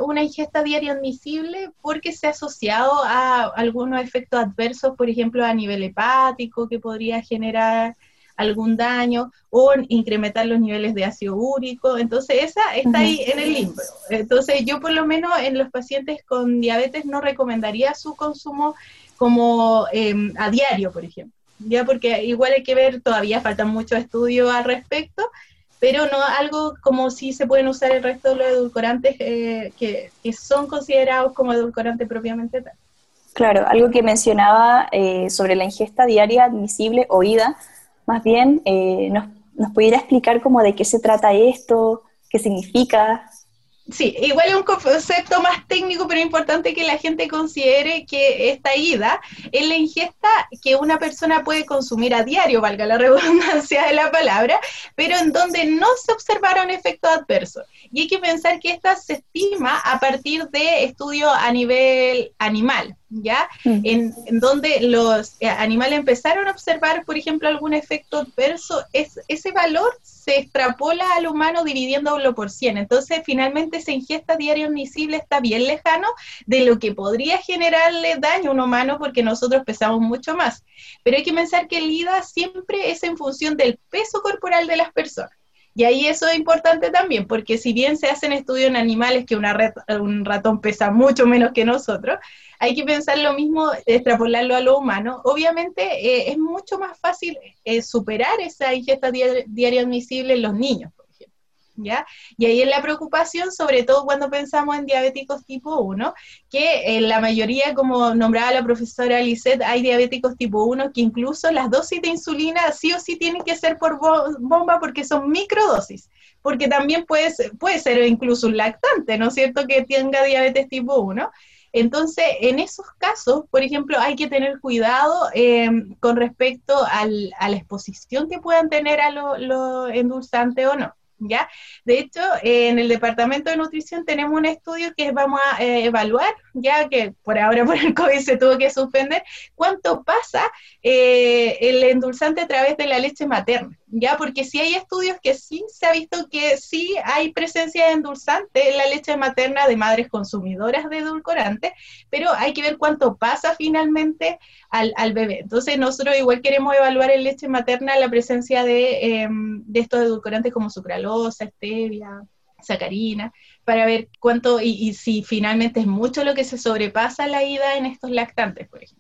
una ingesta diaria admisible porque se ha asociado a algunos efectos adversos, por ejemplo, a nivel hepático que podría generar algún daño o incrementar los niveles de ácido úrico. Entonces, esa está ahí en el limbo. Entonces, yo por lo menos en los pacientes con diabetes no recomendaría su consumo como em, a diario, por ejemplo. Ya porque igual hay que ver, todavía faltan muchos estudios al respecto, pero no algo como si se pueden usar el resto de los edulcorantes eh, que, son considerados como edulcorantes propiamente tal. Claro, algo que mencionaba eh, sobre la ingesta diaria admisible oída, más bien eh, nos, pudiera explicar cómo de qué se trata esto, qué significa. Sí, igual es un concepto más técnico, pero importante que la gente considere que esta ida es la ingesta que una persona puede consumir a diario, valga la [LAUGHS] redundancia de la palabra, pero en donde no se observaron efectos adversos. Y hay que pensar que esta se estima a partir de estudios a nivel animal, ¿ya? Mm. En, donde los eh, animales empezaron a observar, por ejemplo, algún efecto adverso, es, ese valor se extrapola al humano dividiéndolo por 100. Entonces, finalmente, esa ingesta diaria admisible está bien lejano de lo que podría generarle daño a un humano porque nosotros pesamos mucho más. Pero hay que pensar que el IDA siempre es en función del peso corporal de las personas. Y ahí eso es importante también, porque si bien se hacen estudios en animales que un ratón pesa mucho menos que nosotros, hay que pensar lo mismo, extrapolarlo a lo humano. Obviamente eh, es mucho más fácil eh, superar esa ingesta diaria admisible en los niños. ¿Ya? Y ahí es la preocupación, sobre todo cuando pensamos en diabéticos tipo 1, que en la mayoría, como nombraba la profesora Lisette, hay diabéticos tipo 1 que incluso las dosis de insulina sí o sí tienen que ser por bomba porque son microdosis, porque también puede ser, puede ser incluso un lactante, ¿no es cierto?, que tenga diabetes tipo 1. Entonces, en esos casos, por ejemplo, hay que tener cuidado eh, con respecto a la exposición que puedan tener a los lo endulzantes o no. ¿Ya? De hecho, en el departamento de nutrición tenemos un estudio que vamos a eh, evaluar, ya que por ahora [LAUGHS] por el COVID se tuvo que suspender, cuánto pasa eh, el endulzante a través de la leche materna, ¿ya? Porque sí hay estudios que sí se ha visto que sí hay presencia de endulzante en la leche materna de madres consumidoras de edulcorante, pero hay que ver cuánto pasa finalmente al, al bebé. Entonces nosotros igual queremos evaluar en leche materna la presencia de, em, de estos edulcorantes como sucralosa, stevia, sacarina, para ver cuánto y, y si finalmente es mucho lo que se sobrepasa la ida en estos lactantes, por ejemplo.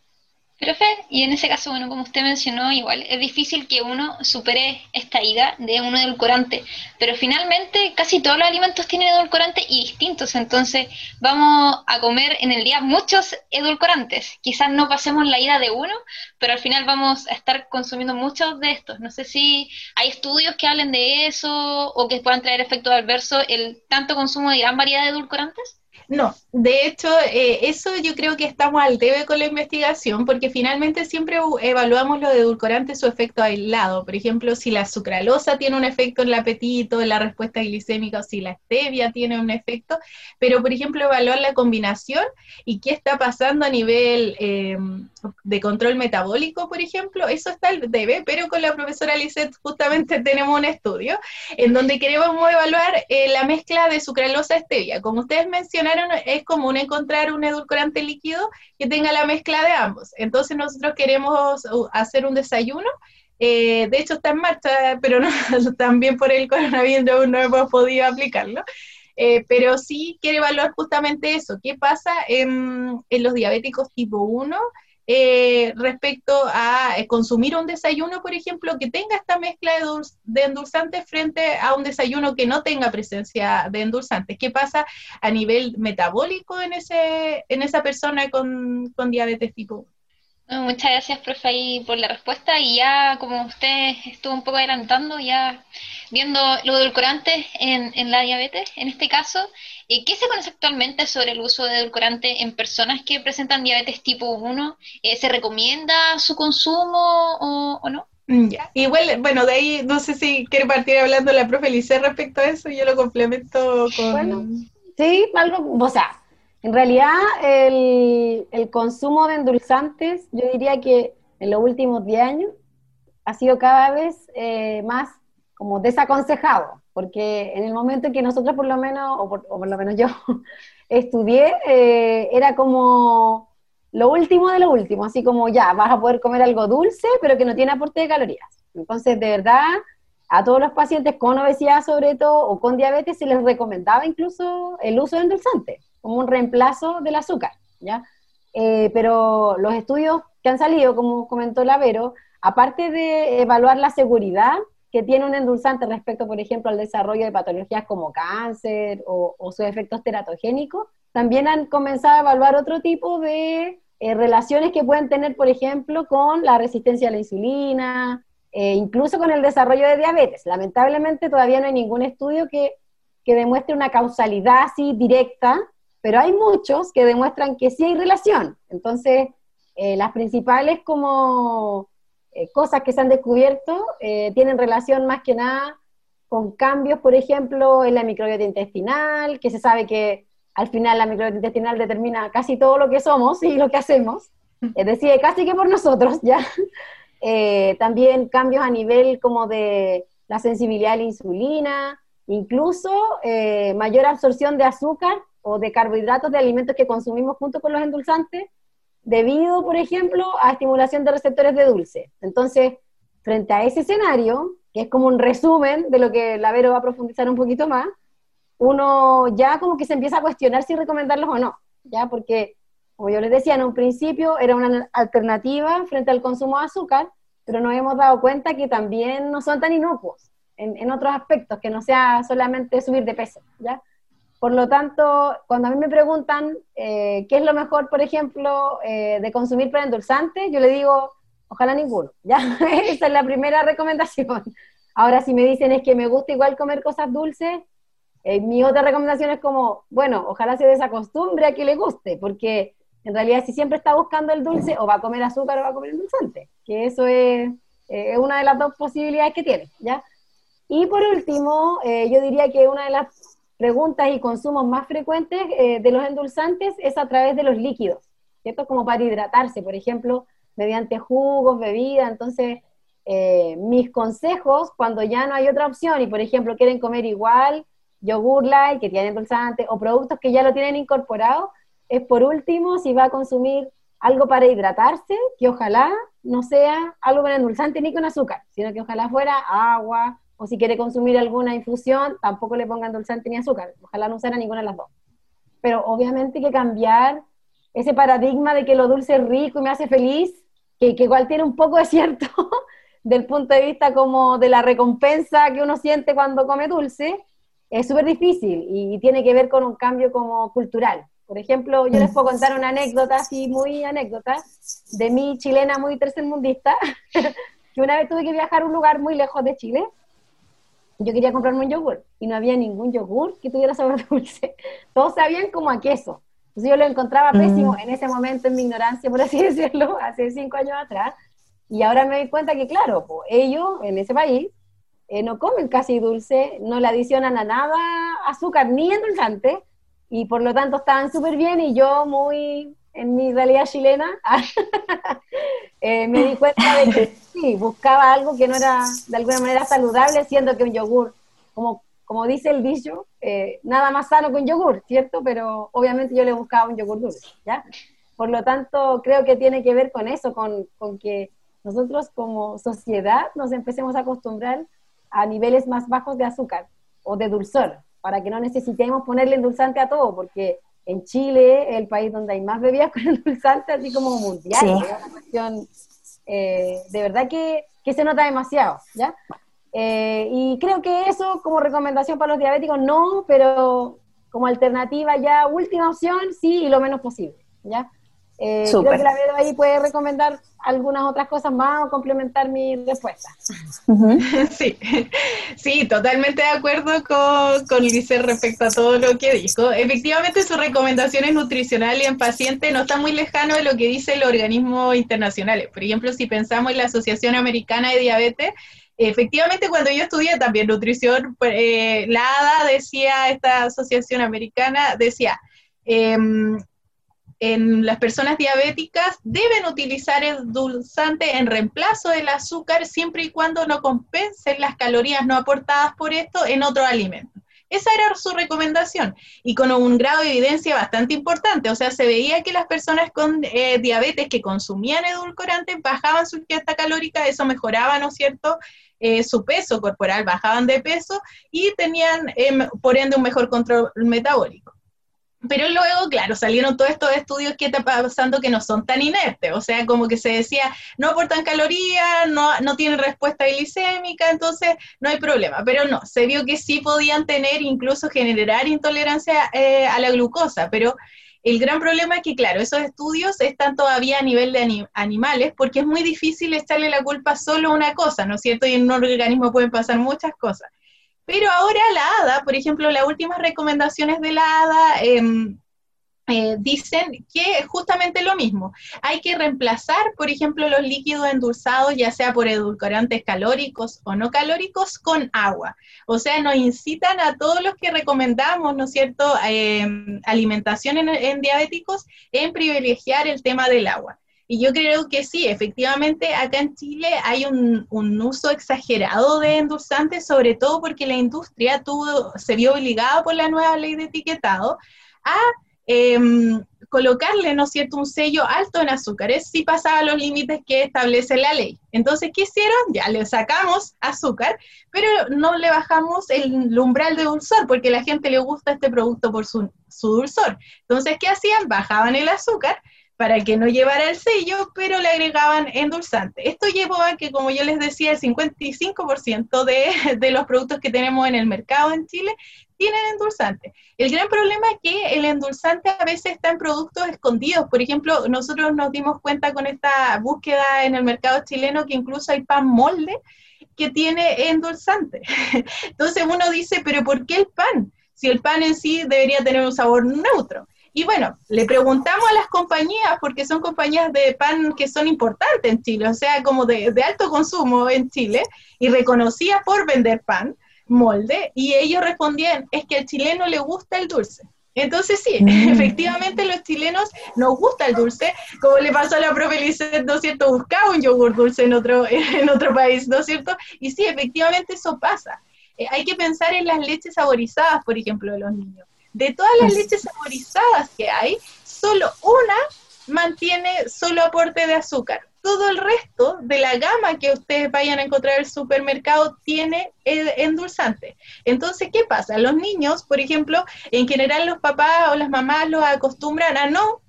Profe, y en ese caso, bueno, como usted mencionó, igual es difícil que uno supere esta ida de un edulcorante, pero finalmente casi todos los alimentos tienen edulcorantes y distintos, entonces vamos a comer en el día muchos edulcorantes. Quizás no pasemos la ida de uno, pero al final vamos a estar consumiendo muchos de estos. No sé si hay estudios que hablen de eso o que puedan traer efectos adversos el tanto consumo de gran variedad de edulcorantes. No, de hecho, eh, eso yo creo que estamos al debe con la investigación, porque finalmente siempre evaluamos los edulcorantes su efecto aislado. Por ejemplo, si la sucralosa tiene un efecto en el apetito, en la respuesta glicémica, o si la stevia tiene un efecto, pero por ejemplo, evaluar la combinación y qué está pasando a nivel em, de control metabólico, por ejemplo, eso está al debe, pero con la profesora Lisette justamente [LAUGHS] tenemos un estudio en donde queremos evaluar eh, la mezcla de sucralosa-stevia. Como ustedes mencionaron, es común encontrar un edulcorante líquido que tenga la mezcla de ambos. Entonces nosotros queremos uh, hacer un desayuno. Eh, de hecho está en marcha, pero [LAUGHS] también por el coronavirus no hemos podido aplicarlo. Eh, pero sí quiere evaluar justamente eso, qué pasa en, en los diabéticos tipo 1 eh, respecto a eh, consumir un desayuno, por ejemplo, que tenga esta mezcla de, endulzantes frente a un desayuno que no tenga presencia de endulzantes. ¿Qué pasa a nivel metabólico en, ese, en esa persona con, diabetes tipo 1? Muchas gracias, profe, por la respuesta. Y ya, como usted estuvo un poco adelantando, ya viendo los edulcorantes en, en la diabetes, en este caso, ¿Qué se conoce actualmente sobre el uso de edulcorante en personas que presentan diabetes tipo 1? Eh, ¿Se recomienda su consumo o, no? Mm, ya. Igual, bueno, de ahí no sé si quiere partir hablando la profe Lice respecto a eso, yo lo complemento con... Bueno, sí, algo, o sea, en realidad el, consumo de endulzantes, yo diría que en los últimos 10 años ha sido cada vez eh, más como desaconsejado porque en el momento en que nosotros por lo menos, o por, lo menos yo, [LAUGHS] estudié, eh, era como lo último de lo último, así como ya, vas a poder comer algo dulce, pero que no tiene aporte de calorías. Entonces, de verdad, a todos los pacientes con obesidad sobre todo, o con diabetes, se les recomendaba incluso el uso de endulzante, como un reemplazo del azúcar, ¿ya? Eh, pero los estudios que han salido, como comentó Lavero, aparte de evaluar la seguridad, que tiene un endulzante respecto, por ejemplo, al desarrollo de patologías como cáncer o, sus efectos teratogénicos, también han comenzado a evaluar otro tipo de eh, relaciones que pueden tener, por ejemplo, con la resistencia a la insulina, e incluso con el desarrollo de diabetes. Lamentablemente todavía no hay ningún estudio que, que demuestre una causalidad así directa, pero hay muchos que demuestran que sí hay relación. Entonces, eh, las principales como eh, cosas que se han descubierto eh, tienen relación más que nada con cambios, por ejemplo, en la microbiota intestinal, que se sabe que al final la microbiota intestinal determina casi todo lo que somos y lo que hacemos, [LAUGHS] es decir, casi que por nosotros, [LAUGHS] ¿ya? Eh, también cambios a nivel como de la sensibilidad a la insulina, incluso mayor absorción de azúcar o de carbohidratos de alimentos que consumimos junto con los endulzantes, debido, por ejemplo, a estimulación de receptores de dulce. Entonces, frente a ese escenario, que es como un resumen de lo que la Vero va a profundizar un poquito más, uno ya como que se empieza a cuestionar si recomendarlos o no, ¿ya? Porque, como yo les decía, en un principio era una alternativa frente al consumo de azúcar, pero nos hemos dado cuenta que también no son tan inocuos en, otros aspectos, que no sea solamente subir de peso, ¿ya? Por lo tanto, cuando a mí me preguntan eh, qué es lo mejor, por ejemplo, eh, de consumir para endulzante, yo le digo, ojalá ninguno, [LAUGHS] ¿ya? Esa es la primera recomendación. Ahora, si me dicen es que me gusta igual comer cosas dulces, eh, mi otra recomendación es como, bueno, ojalá se desacostumbre a que le guste, porque en realidad si siempre está buscando el dulce, o va a comer azúcar o va a comer endulzante, que eso es, es una de las dos posibilidades que tiene, ¿ya? Y por último, yo diría que una de las preguntas y consumos más frecuentes eh, de los endulzantes es a través de los líquidos, ¿cierto? Como para hidratarse, por ejemplo, mediante jugos, bebidas. Entonces, eh, mis consejos, cuando ya no hay otra opción y, por ejemplo, quieren comer igual yogur light que tiene endulzante o productos que ya lo tienen incorporado, es por último, si va a consumir algo para hidratarse, que ojalá no sea algo con endulzante ni con azúcar, sino que ojalá fuera agua, o si quiere consumir alguna infusión, tampoco le pongan endulzante ni azúcar. Ojalá no usara ninguna de las dos. Pero obviamente hay que cambiar ese paradigma de que lo dulce es rico y me hace feliz, que, igual tiene un poco de cierto [LAUGHS] del punto de vista como de la recompensa que uno siente cuando come dulce, es súper difícil y, tiene que ver con un cambio como cultural. Por ejemplo, yo les puedo contar una anécdota, así muy anécdota, de mi chilena muy tercermundista, [LAUGHS] que una vez tuve que viajar a un lugar muy lejos de Chile yo quería comprarme un yogur y no había ningún yogur que tuviera sabor [LAUGHS] dulce. Todos sabían como a queso. Entonces yo lo encontraba pésimo mm. en ese momento, en mi ignorancia, por así [LAUGHS] decirlo, hace cinco años atrás. Y ahora me doy cuenta que, claro, ellos en ese país eh, no comen casi dulce, no le adicionan a nada azúcar ni endulzante, y por lo tanto estaban súper bien y yo muy en mi realidad chilena, [LAUGHS] eh, me di cuenta de que [LAUGHS] sí, buscaba algo que no era de alguna manera saludable, siendo que un yogur, como, como dice el dicho, eh, nada más sano que un yogur, ¿cierto? Pero obviamente yo le buscaba un yogur dulce, ¿ya? Por lo tanto, creo que tiene que ver con eso, con, con que nosotros como sociedad nos empecemos a acostumbrar a niveles más bajos de azúcar o de dulzor, para que no necesitemos ponerle endulzante a todo, porque en Chile, el país donde hay más bebidas [LAUGHS] con endulzante, así como mundial. Es una cuestión eh, de verdad que, que, se nota demasiado, ¿ya? Eh, y creo que eso como recomendación para los diabéticos no, pero como alternativa ya última opción sí y lo menos posible, ¿ya? Eh, creo que la Vero ahí puede recomendar algunas otras cosas más o complementar mi respuesta. [LAUGHS] Sí, sí, totalmente de acuerdo con, con respecto a todo lo que dijo. Efectivamente, sus recomendaciones nutricionales en pacientes no están muy lejanos de lo que dice el organismo internacional. Por ejemplo, si pensamos en la Asociación Americana de Diabetes, efectivamente cuando yo estudié también nutrición, pues, eh, la ADA decía, esta asociación americana decía, eh, en las personas diabéticas deben utilizar el dulzante en reemplazo del azúcar siempre y cuando no compensen las calorías no aportadas por esto en otro alimento. Esa era su recomendación y con un grado de evidencia bastante importante. O sea, se veía que las personas con eh, diabetes que consumían edulcorantes bajaban su ingesta calórica, eso mejoraba, ¿no es cierto?, eh, su peso corporal, bajaban de peso y tenían, em, por ende, un mejor control metabólico. Pero luego, claro, salieron todos estos estudios que está pasando que no son tan inertes, o sea, como que se decía, no aportan calorías, no, no tienen respuesta glicémica, entonces no hay problema. Pero no, se vio que sí podían tener, incluso generar intolerancia eh, a la glucosa, pero el gran problema es que, claro, esos estudios están todavía a nivel de animales porque es muy difícil echarle la culpa solo a una cosa, ¿no es cierto? Y en un organismo pueden pasar muchas cosas. Pero ahora la ADA, por ejemplo, las últimas recomendaciones de la ADA em, eh, dicen que justamente lo mismo. Hay que reemplazar, por ejemplo, los líquidos endulzados, ya sea por edulcorantes calóricos o no calóricos, con agua. O sea, nos incitan a todos los que recomendamos, ¿no es cierto?, em, alimentación en diabéticos, en privilegiar el tema del agua. Y yo creo que sí, efectivamente, acá en Chile hay un, uso exagerado de endulzantes, sobre todo porque la industria tuvo, se vio obligada por la nueva ley de etiquetado a em, colocarle, ¿no es un sello alto en azúcares si pasaba los límites que establece la ley. Entonces, ¿qué hicieron? Ya le sacamos azúcar, pero no le bajamos el umbral de dulzor, porque a la gente le gusta este producto por su, su dulzor. Entonces, ¿qué hacían? Bajaban el azúcar para que no llevara el sello, pero le agregaban endulzante. Esto llevó a que, como yo les decía, el 55% de, de los productos que tenemos en el mercado en Chile tienen endulzante. El gran problema es que el endulzante a veces está en productos escondidos. Por ejemplo, nosotros nos dimos cuenta con esta búsqueda en el mercado chileno que incluso hay pan molde que tiene endulzante. [LAUGHS] Entonces uno dice, pero ¿por qué el pan? Si el pan en sí debería tener un sabor neutro. Y bueno, le preguntamos a las compañías, porque son compañías de pan que son importantes en Chile, o sea, como de, alto consumo en Chile, y reconocía por vender pan molde, y ellos respondían, es que al chileno le gusta el dulce. Entonces sí, mm. [LAUGHS] efectivamente los chilenos nos gusta el dulce, como le pasó a la propia ¿no es cierto? Buscaba un yogur dulce en otro, [LAUGHS] en otro país, ¿no es cierto? Y sí, efectivamente eso pasa. Eh, hay que pensar en las leches saborizadas, por ejemplo, de los niños. De todas las leches saborizadas que hay, solo una mantiene solo aporte de azúcar. Todo el resto de la gama que ustedes vayan a encontrar en el supermercado tiene endulzante. Entonces, ¿qué pasa? Los niños, por ejemplo, en general los papás o las mamás los acostumbran a no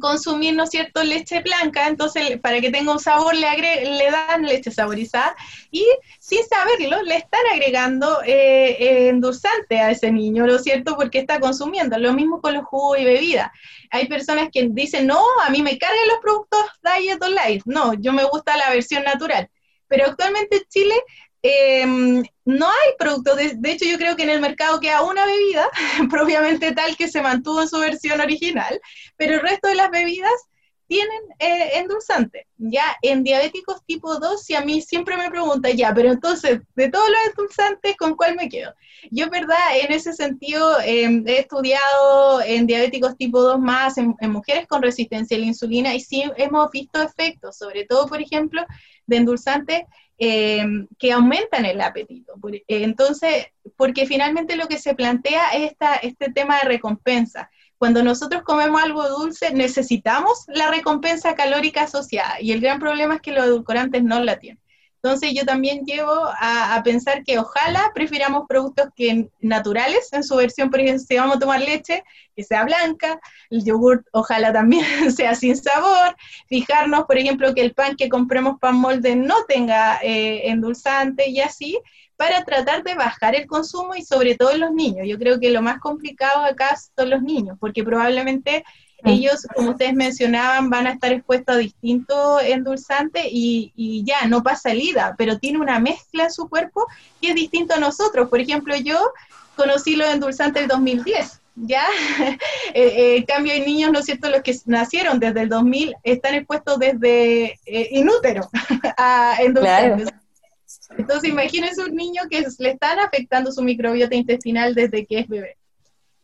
consumir, ¿no es cierto?, leche blanca, entonces para que tenga un sabor le, le dan leche saborizada y sin saberlo le están agregando eh, eh, endulzante a ese niño, ¿no es cierto?, porque está consumiendo. Lo mismo con los jugos y bebidas. Hay personas que dicen, no, a mí me cargan los productos Diet o Light, no, yo me gusta la versión natural. Pero actualmente en Chile Em, no hay productos, de, hecho yo creo que en el mercado queda una bebida [LAUGHS] propiamente tal que se mantuvo en su versión original, pero el resto de las bebidas tienen eh, endulzante. Ya en diabéticos tipo 2, si a mí siempre me preguntan, ya, pero entonces, de todos los endulzantes, ¿con cuál me quedo? Yo, verdad, en ese sentido, em, he estudiado en diabéticos tipo 2 más, en, en, mujeres con resistencia a la insulina, y sí hemos visto efectos, sobre todo, por ejemplo, de endulzantes eh, que aumentan el apetito. Entonces, porque finalmente lo que se plantea es esta, este tema de recompensa. Cuando nosotros comemos algo dulce, necesitamos la recompensa calórica asociada y el gran problema es que los edulcorantes no la tienen. Entonces yo también llevo a, pensar que ojalá prefiramos productos que naturales en su versión, por ejemplo, si vamos a tomar leche, que sea blanca, el yogur ojalá también [LAUGHS] sea sin sabor, fijarnos, por ejemplo, que el pan que compremos pan molde no tenga eh, endulzante y así, para tratar de bajar el consumo y sobre todo los niños. Yo creo que lo más complicado acá son los niños, porque probablemente. Ellos, como ustedes mencionaban, van a estar expuestos a distintos endulzantes y, ya, no pasa salida, pero tiene una mezcla en su cuerpo que es distinto a nosotros. Por ejemplo, yo conocí los endulzantes del 2010. Ya, [LAUGHS] eh, eh, cambio hay niños, ¿no es cierto?, los que nacieron desde el 2000 están expuestos desde eh, inútero [LAUGHS] a endulzantes. Entonces, imagínense un niño que le están afectando su microbiota intestinal desde que es bebé.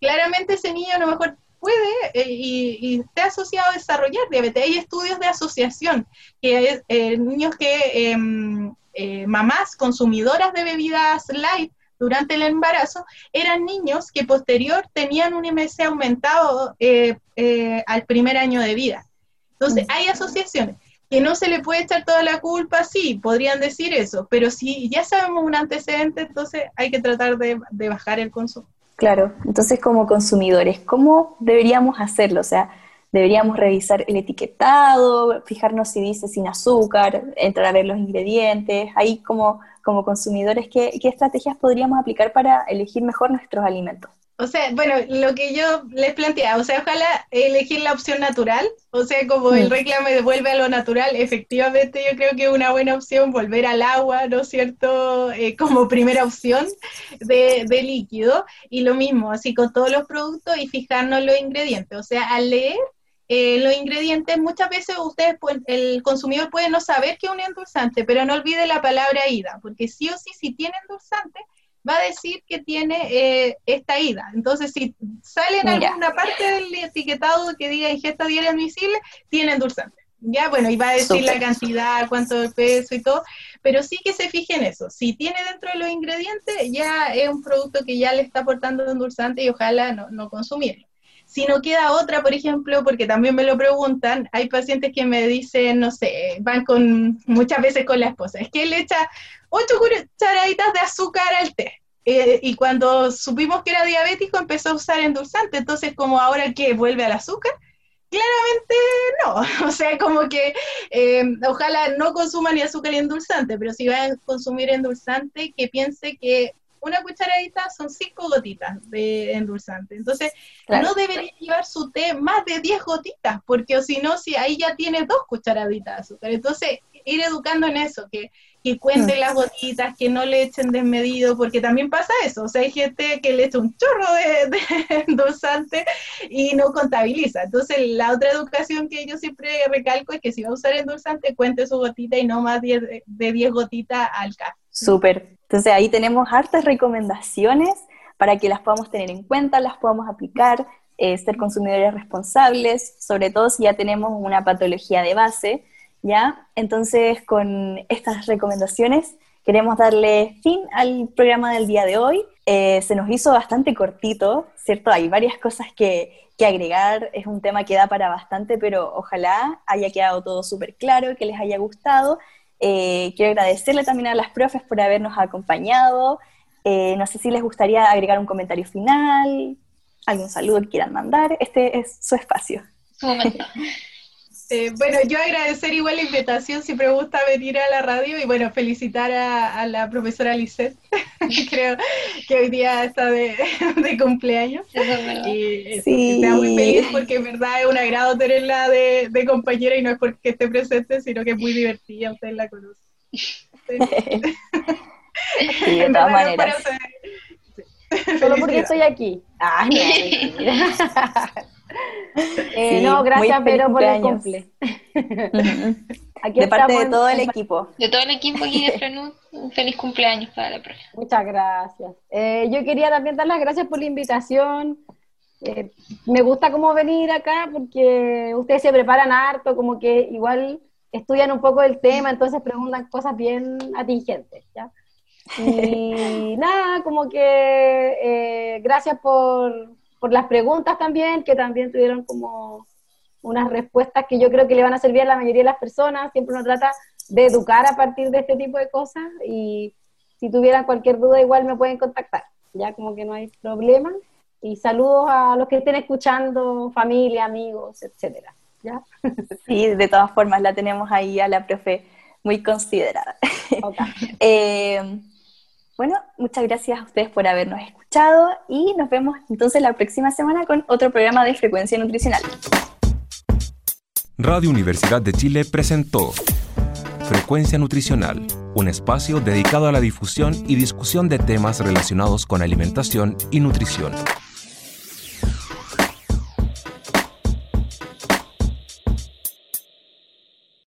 Claramente ese niño a lo mejor puede eh, y, está asociado a desarrollar diabetes. Hay estudios de asociación, que es eh, niños que, em, eh, mamás consumidoras de bebidas light durante el embarazo, eran niños que posterior tenían un IMC aumentado al primer año de vida. Entonces, hay asociaciones. Que no se le puede echar toda la culpa, sí, podrían decir eso, pero si ya sabemos un antecedente, entonces hay que tratar de bajar el consumo. Claro, entonces como consumidores, ¿cómo deberíamos hacerlo? O sea, deberíamos revisar el etiquetado, fijarnos si dice sin azúcar, entrar a ver los ingredientes, ahí como, como consumidores, ¿qué, ¿qué estrategias podríamos aplicar para elegir mejor nuestros alimentos? O sea, bueno, lo que yo les planteaba, o sea, ojalá elegir la opción natural, o sea, como el mm. reclamo devuelve a lo natural, efectivamente yo creo que es una buena opción volver al agua, ¿no es cierto?, eh, como primera opción de, de, líquido, y lo mismo, así con todos los productos y fijarnos los ingredientes, o sea, al leer eh, los ingredientes, muchas veces ustedes, el consumidor puede no saber que es un endulzante, pero no olvide la palabra ida, porque sí o sí, si tiene endulzante, va a decir que tiene eh, esta ida. Entonces, si sale en alguna parte del etiquetado que diga ingesta diaria admisible, tiene endulzante. Ya, bueno, y va a decir la cantidad, cuánto de peso y todo, pero sí que se fije en eso. Si tiene dentro de los ingredientes, ya es un producto que ya le está aportando endulzante y ojalá no, no consumirlo. Si no queda otra, por ejemplo, porque también me lo preguntan, hay pacientes que me dicen, no sé, van con muchas veces con la esposa, es que él echa ocho cucharaditas de azúcar al té. Eh, y cuando supimos que era diabético empezó a usar endulzante, entonces como ahora que vuelve al azúcar, claramente no, [LAUGHS] o sea, como que eh, ojalá no consuma ni azúcar ni endulzante, pero si va a consumir endulzante, que piense que una cucharadita son cinco gotitas de endulzante. Entonces, no debería llevar su té más de 10 gotitas, porque si no, si ahí ya tiene dos cucharaditas de azúcar. Entonces, ir educando en eso, que que cuenten mm. las gotitas, que no le echen desmedido, porque también pasa eso, o sea, hay gente que le echa un chorro de, [LAUGHS] endulzante y no contabiliza. Entonces, la otra educación que yo siempre recalco es que si va a usar endulzante, cuente su gotita y no más de 10 gotitas al café. Súper. Entonces, ahí tenemos hartas recomendaciones para que las podamos tener en cuenta, las podamos aplicar, eh, ser consumidores responsables, sobre todo si ya tenemos una patología de base ¿ya? Entonces, con estas recomendaciones queremos darle fin al programa del día de hoy. Eh, se nos hizo bastante cortito, ¿cierto? Hay varias cosas que, agregar, es un tema que da para bastante, pero ojalá haya quedado todo súper claro, que les haya gustado. Eh, quiero agradecerle también a las profes por habernos acompañado. Eh, no sé si les gustaría agregar un comentario final, algún saludo que quieran mandar. Este es su espacio. Eh, bueno, yo agradecer igual la invitación, siempre me gusta venir a la radio y bueno, felicitar a, la profesora Lisette, [LAUGHS] creo que hoy día está de, [LAUGHS] cumpleaños. y sí. estoy muy feliz porque en verdad es un agrado tenerla de, compañera y no es porque esté presente, sino que es muy divertida, ustedes la conocen. Sí, de [LAUGHS] todas maneras. Solo porque estoy aquí. Ah, [LAUGHS] Eh, no, gracias, pero por el cumple. de parte de todo el equipo. De todo el equipo aquí de Frenú, un feliz cumpleaños para la profe. Muchas gracias. Eh, yo quería también dar las gracias por la invitación. Eh, me gusta como venir acá porque ustedes se preparan harto, como que igual estudian un poco el tema, entonces preguntan cosas bien atingentes, ¿ya? Y [LAUGHS] nada, como que gracias por, por las preguntas también, que también tuvieron como unas respuestas que yo creo que le van a servir a la mayoría de las personas. Siempre uno trata de educar a partir de este tipo de cosas y si tuvieran cualquier duda igual me pueden contactar. Ya como que no hay problema. Y saludos a los que estén escuchando, familia, amigos, etcétera. ¿Ya? [LAUGHS] Sí, de todas formas la tenemos ahí a la profe muy considerada. [LAUGHS] eh, bueno, muchas gracias a ustedes por habernos escuchado y nos vemos entonces la próxima semana con otro programa de frecuencia nutricional. Radio Universidad de Chile presentó Frecuencia Nutricional, un espacio dedicado a la difusión y discusión de temas relacionados con alimentación y nutrición.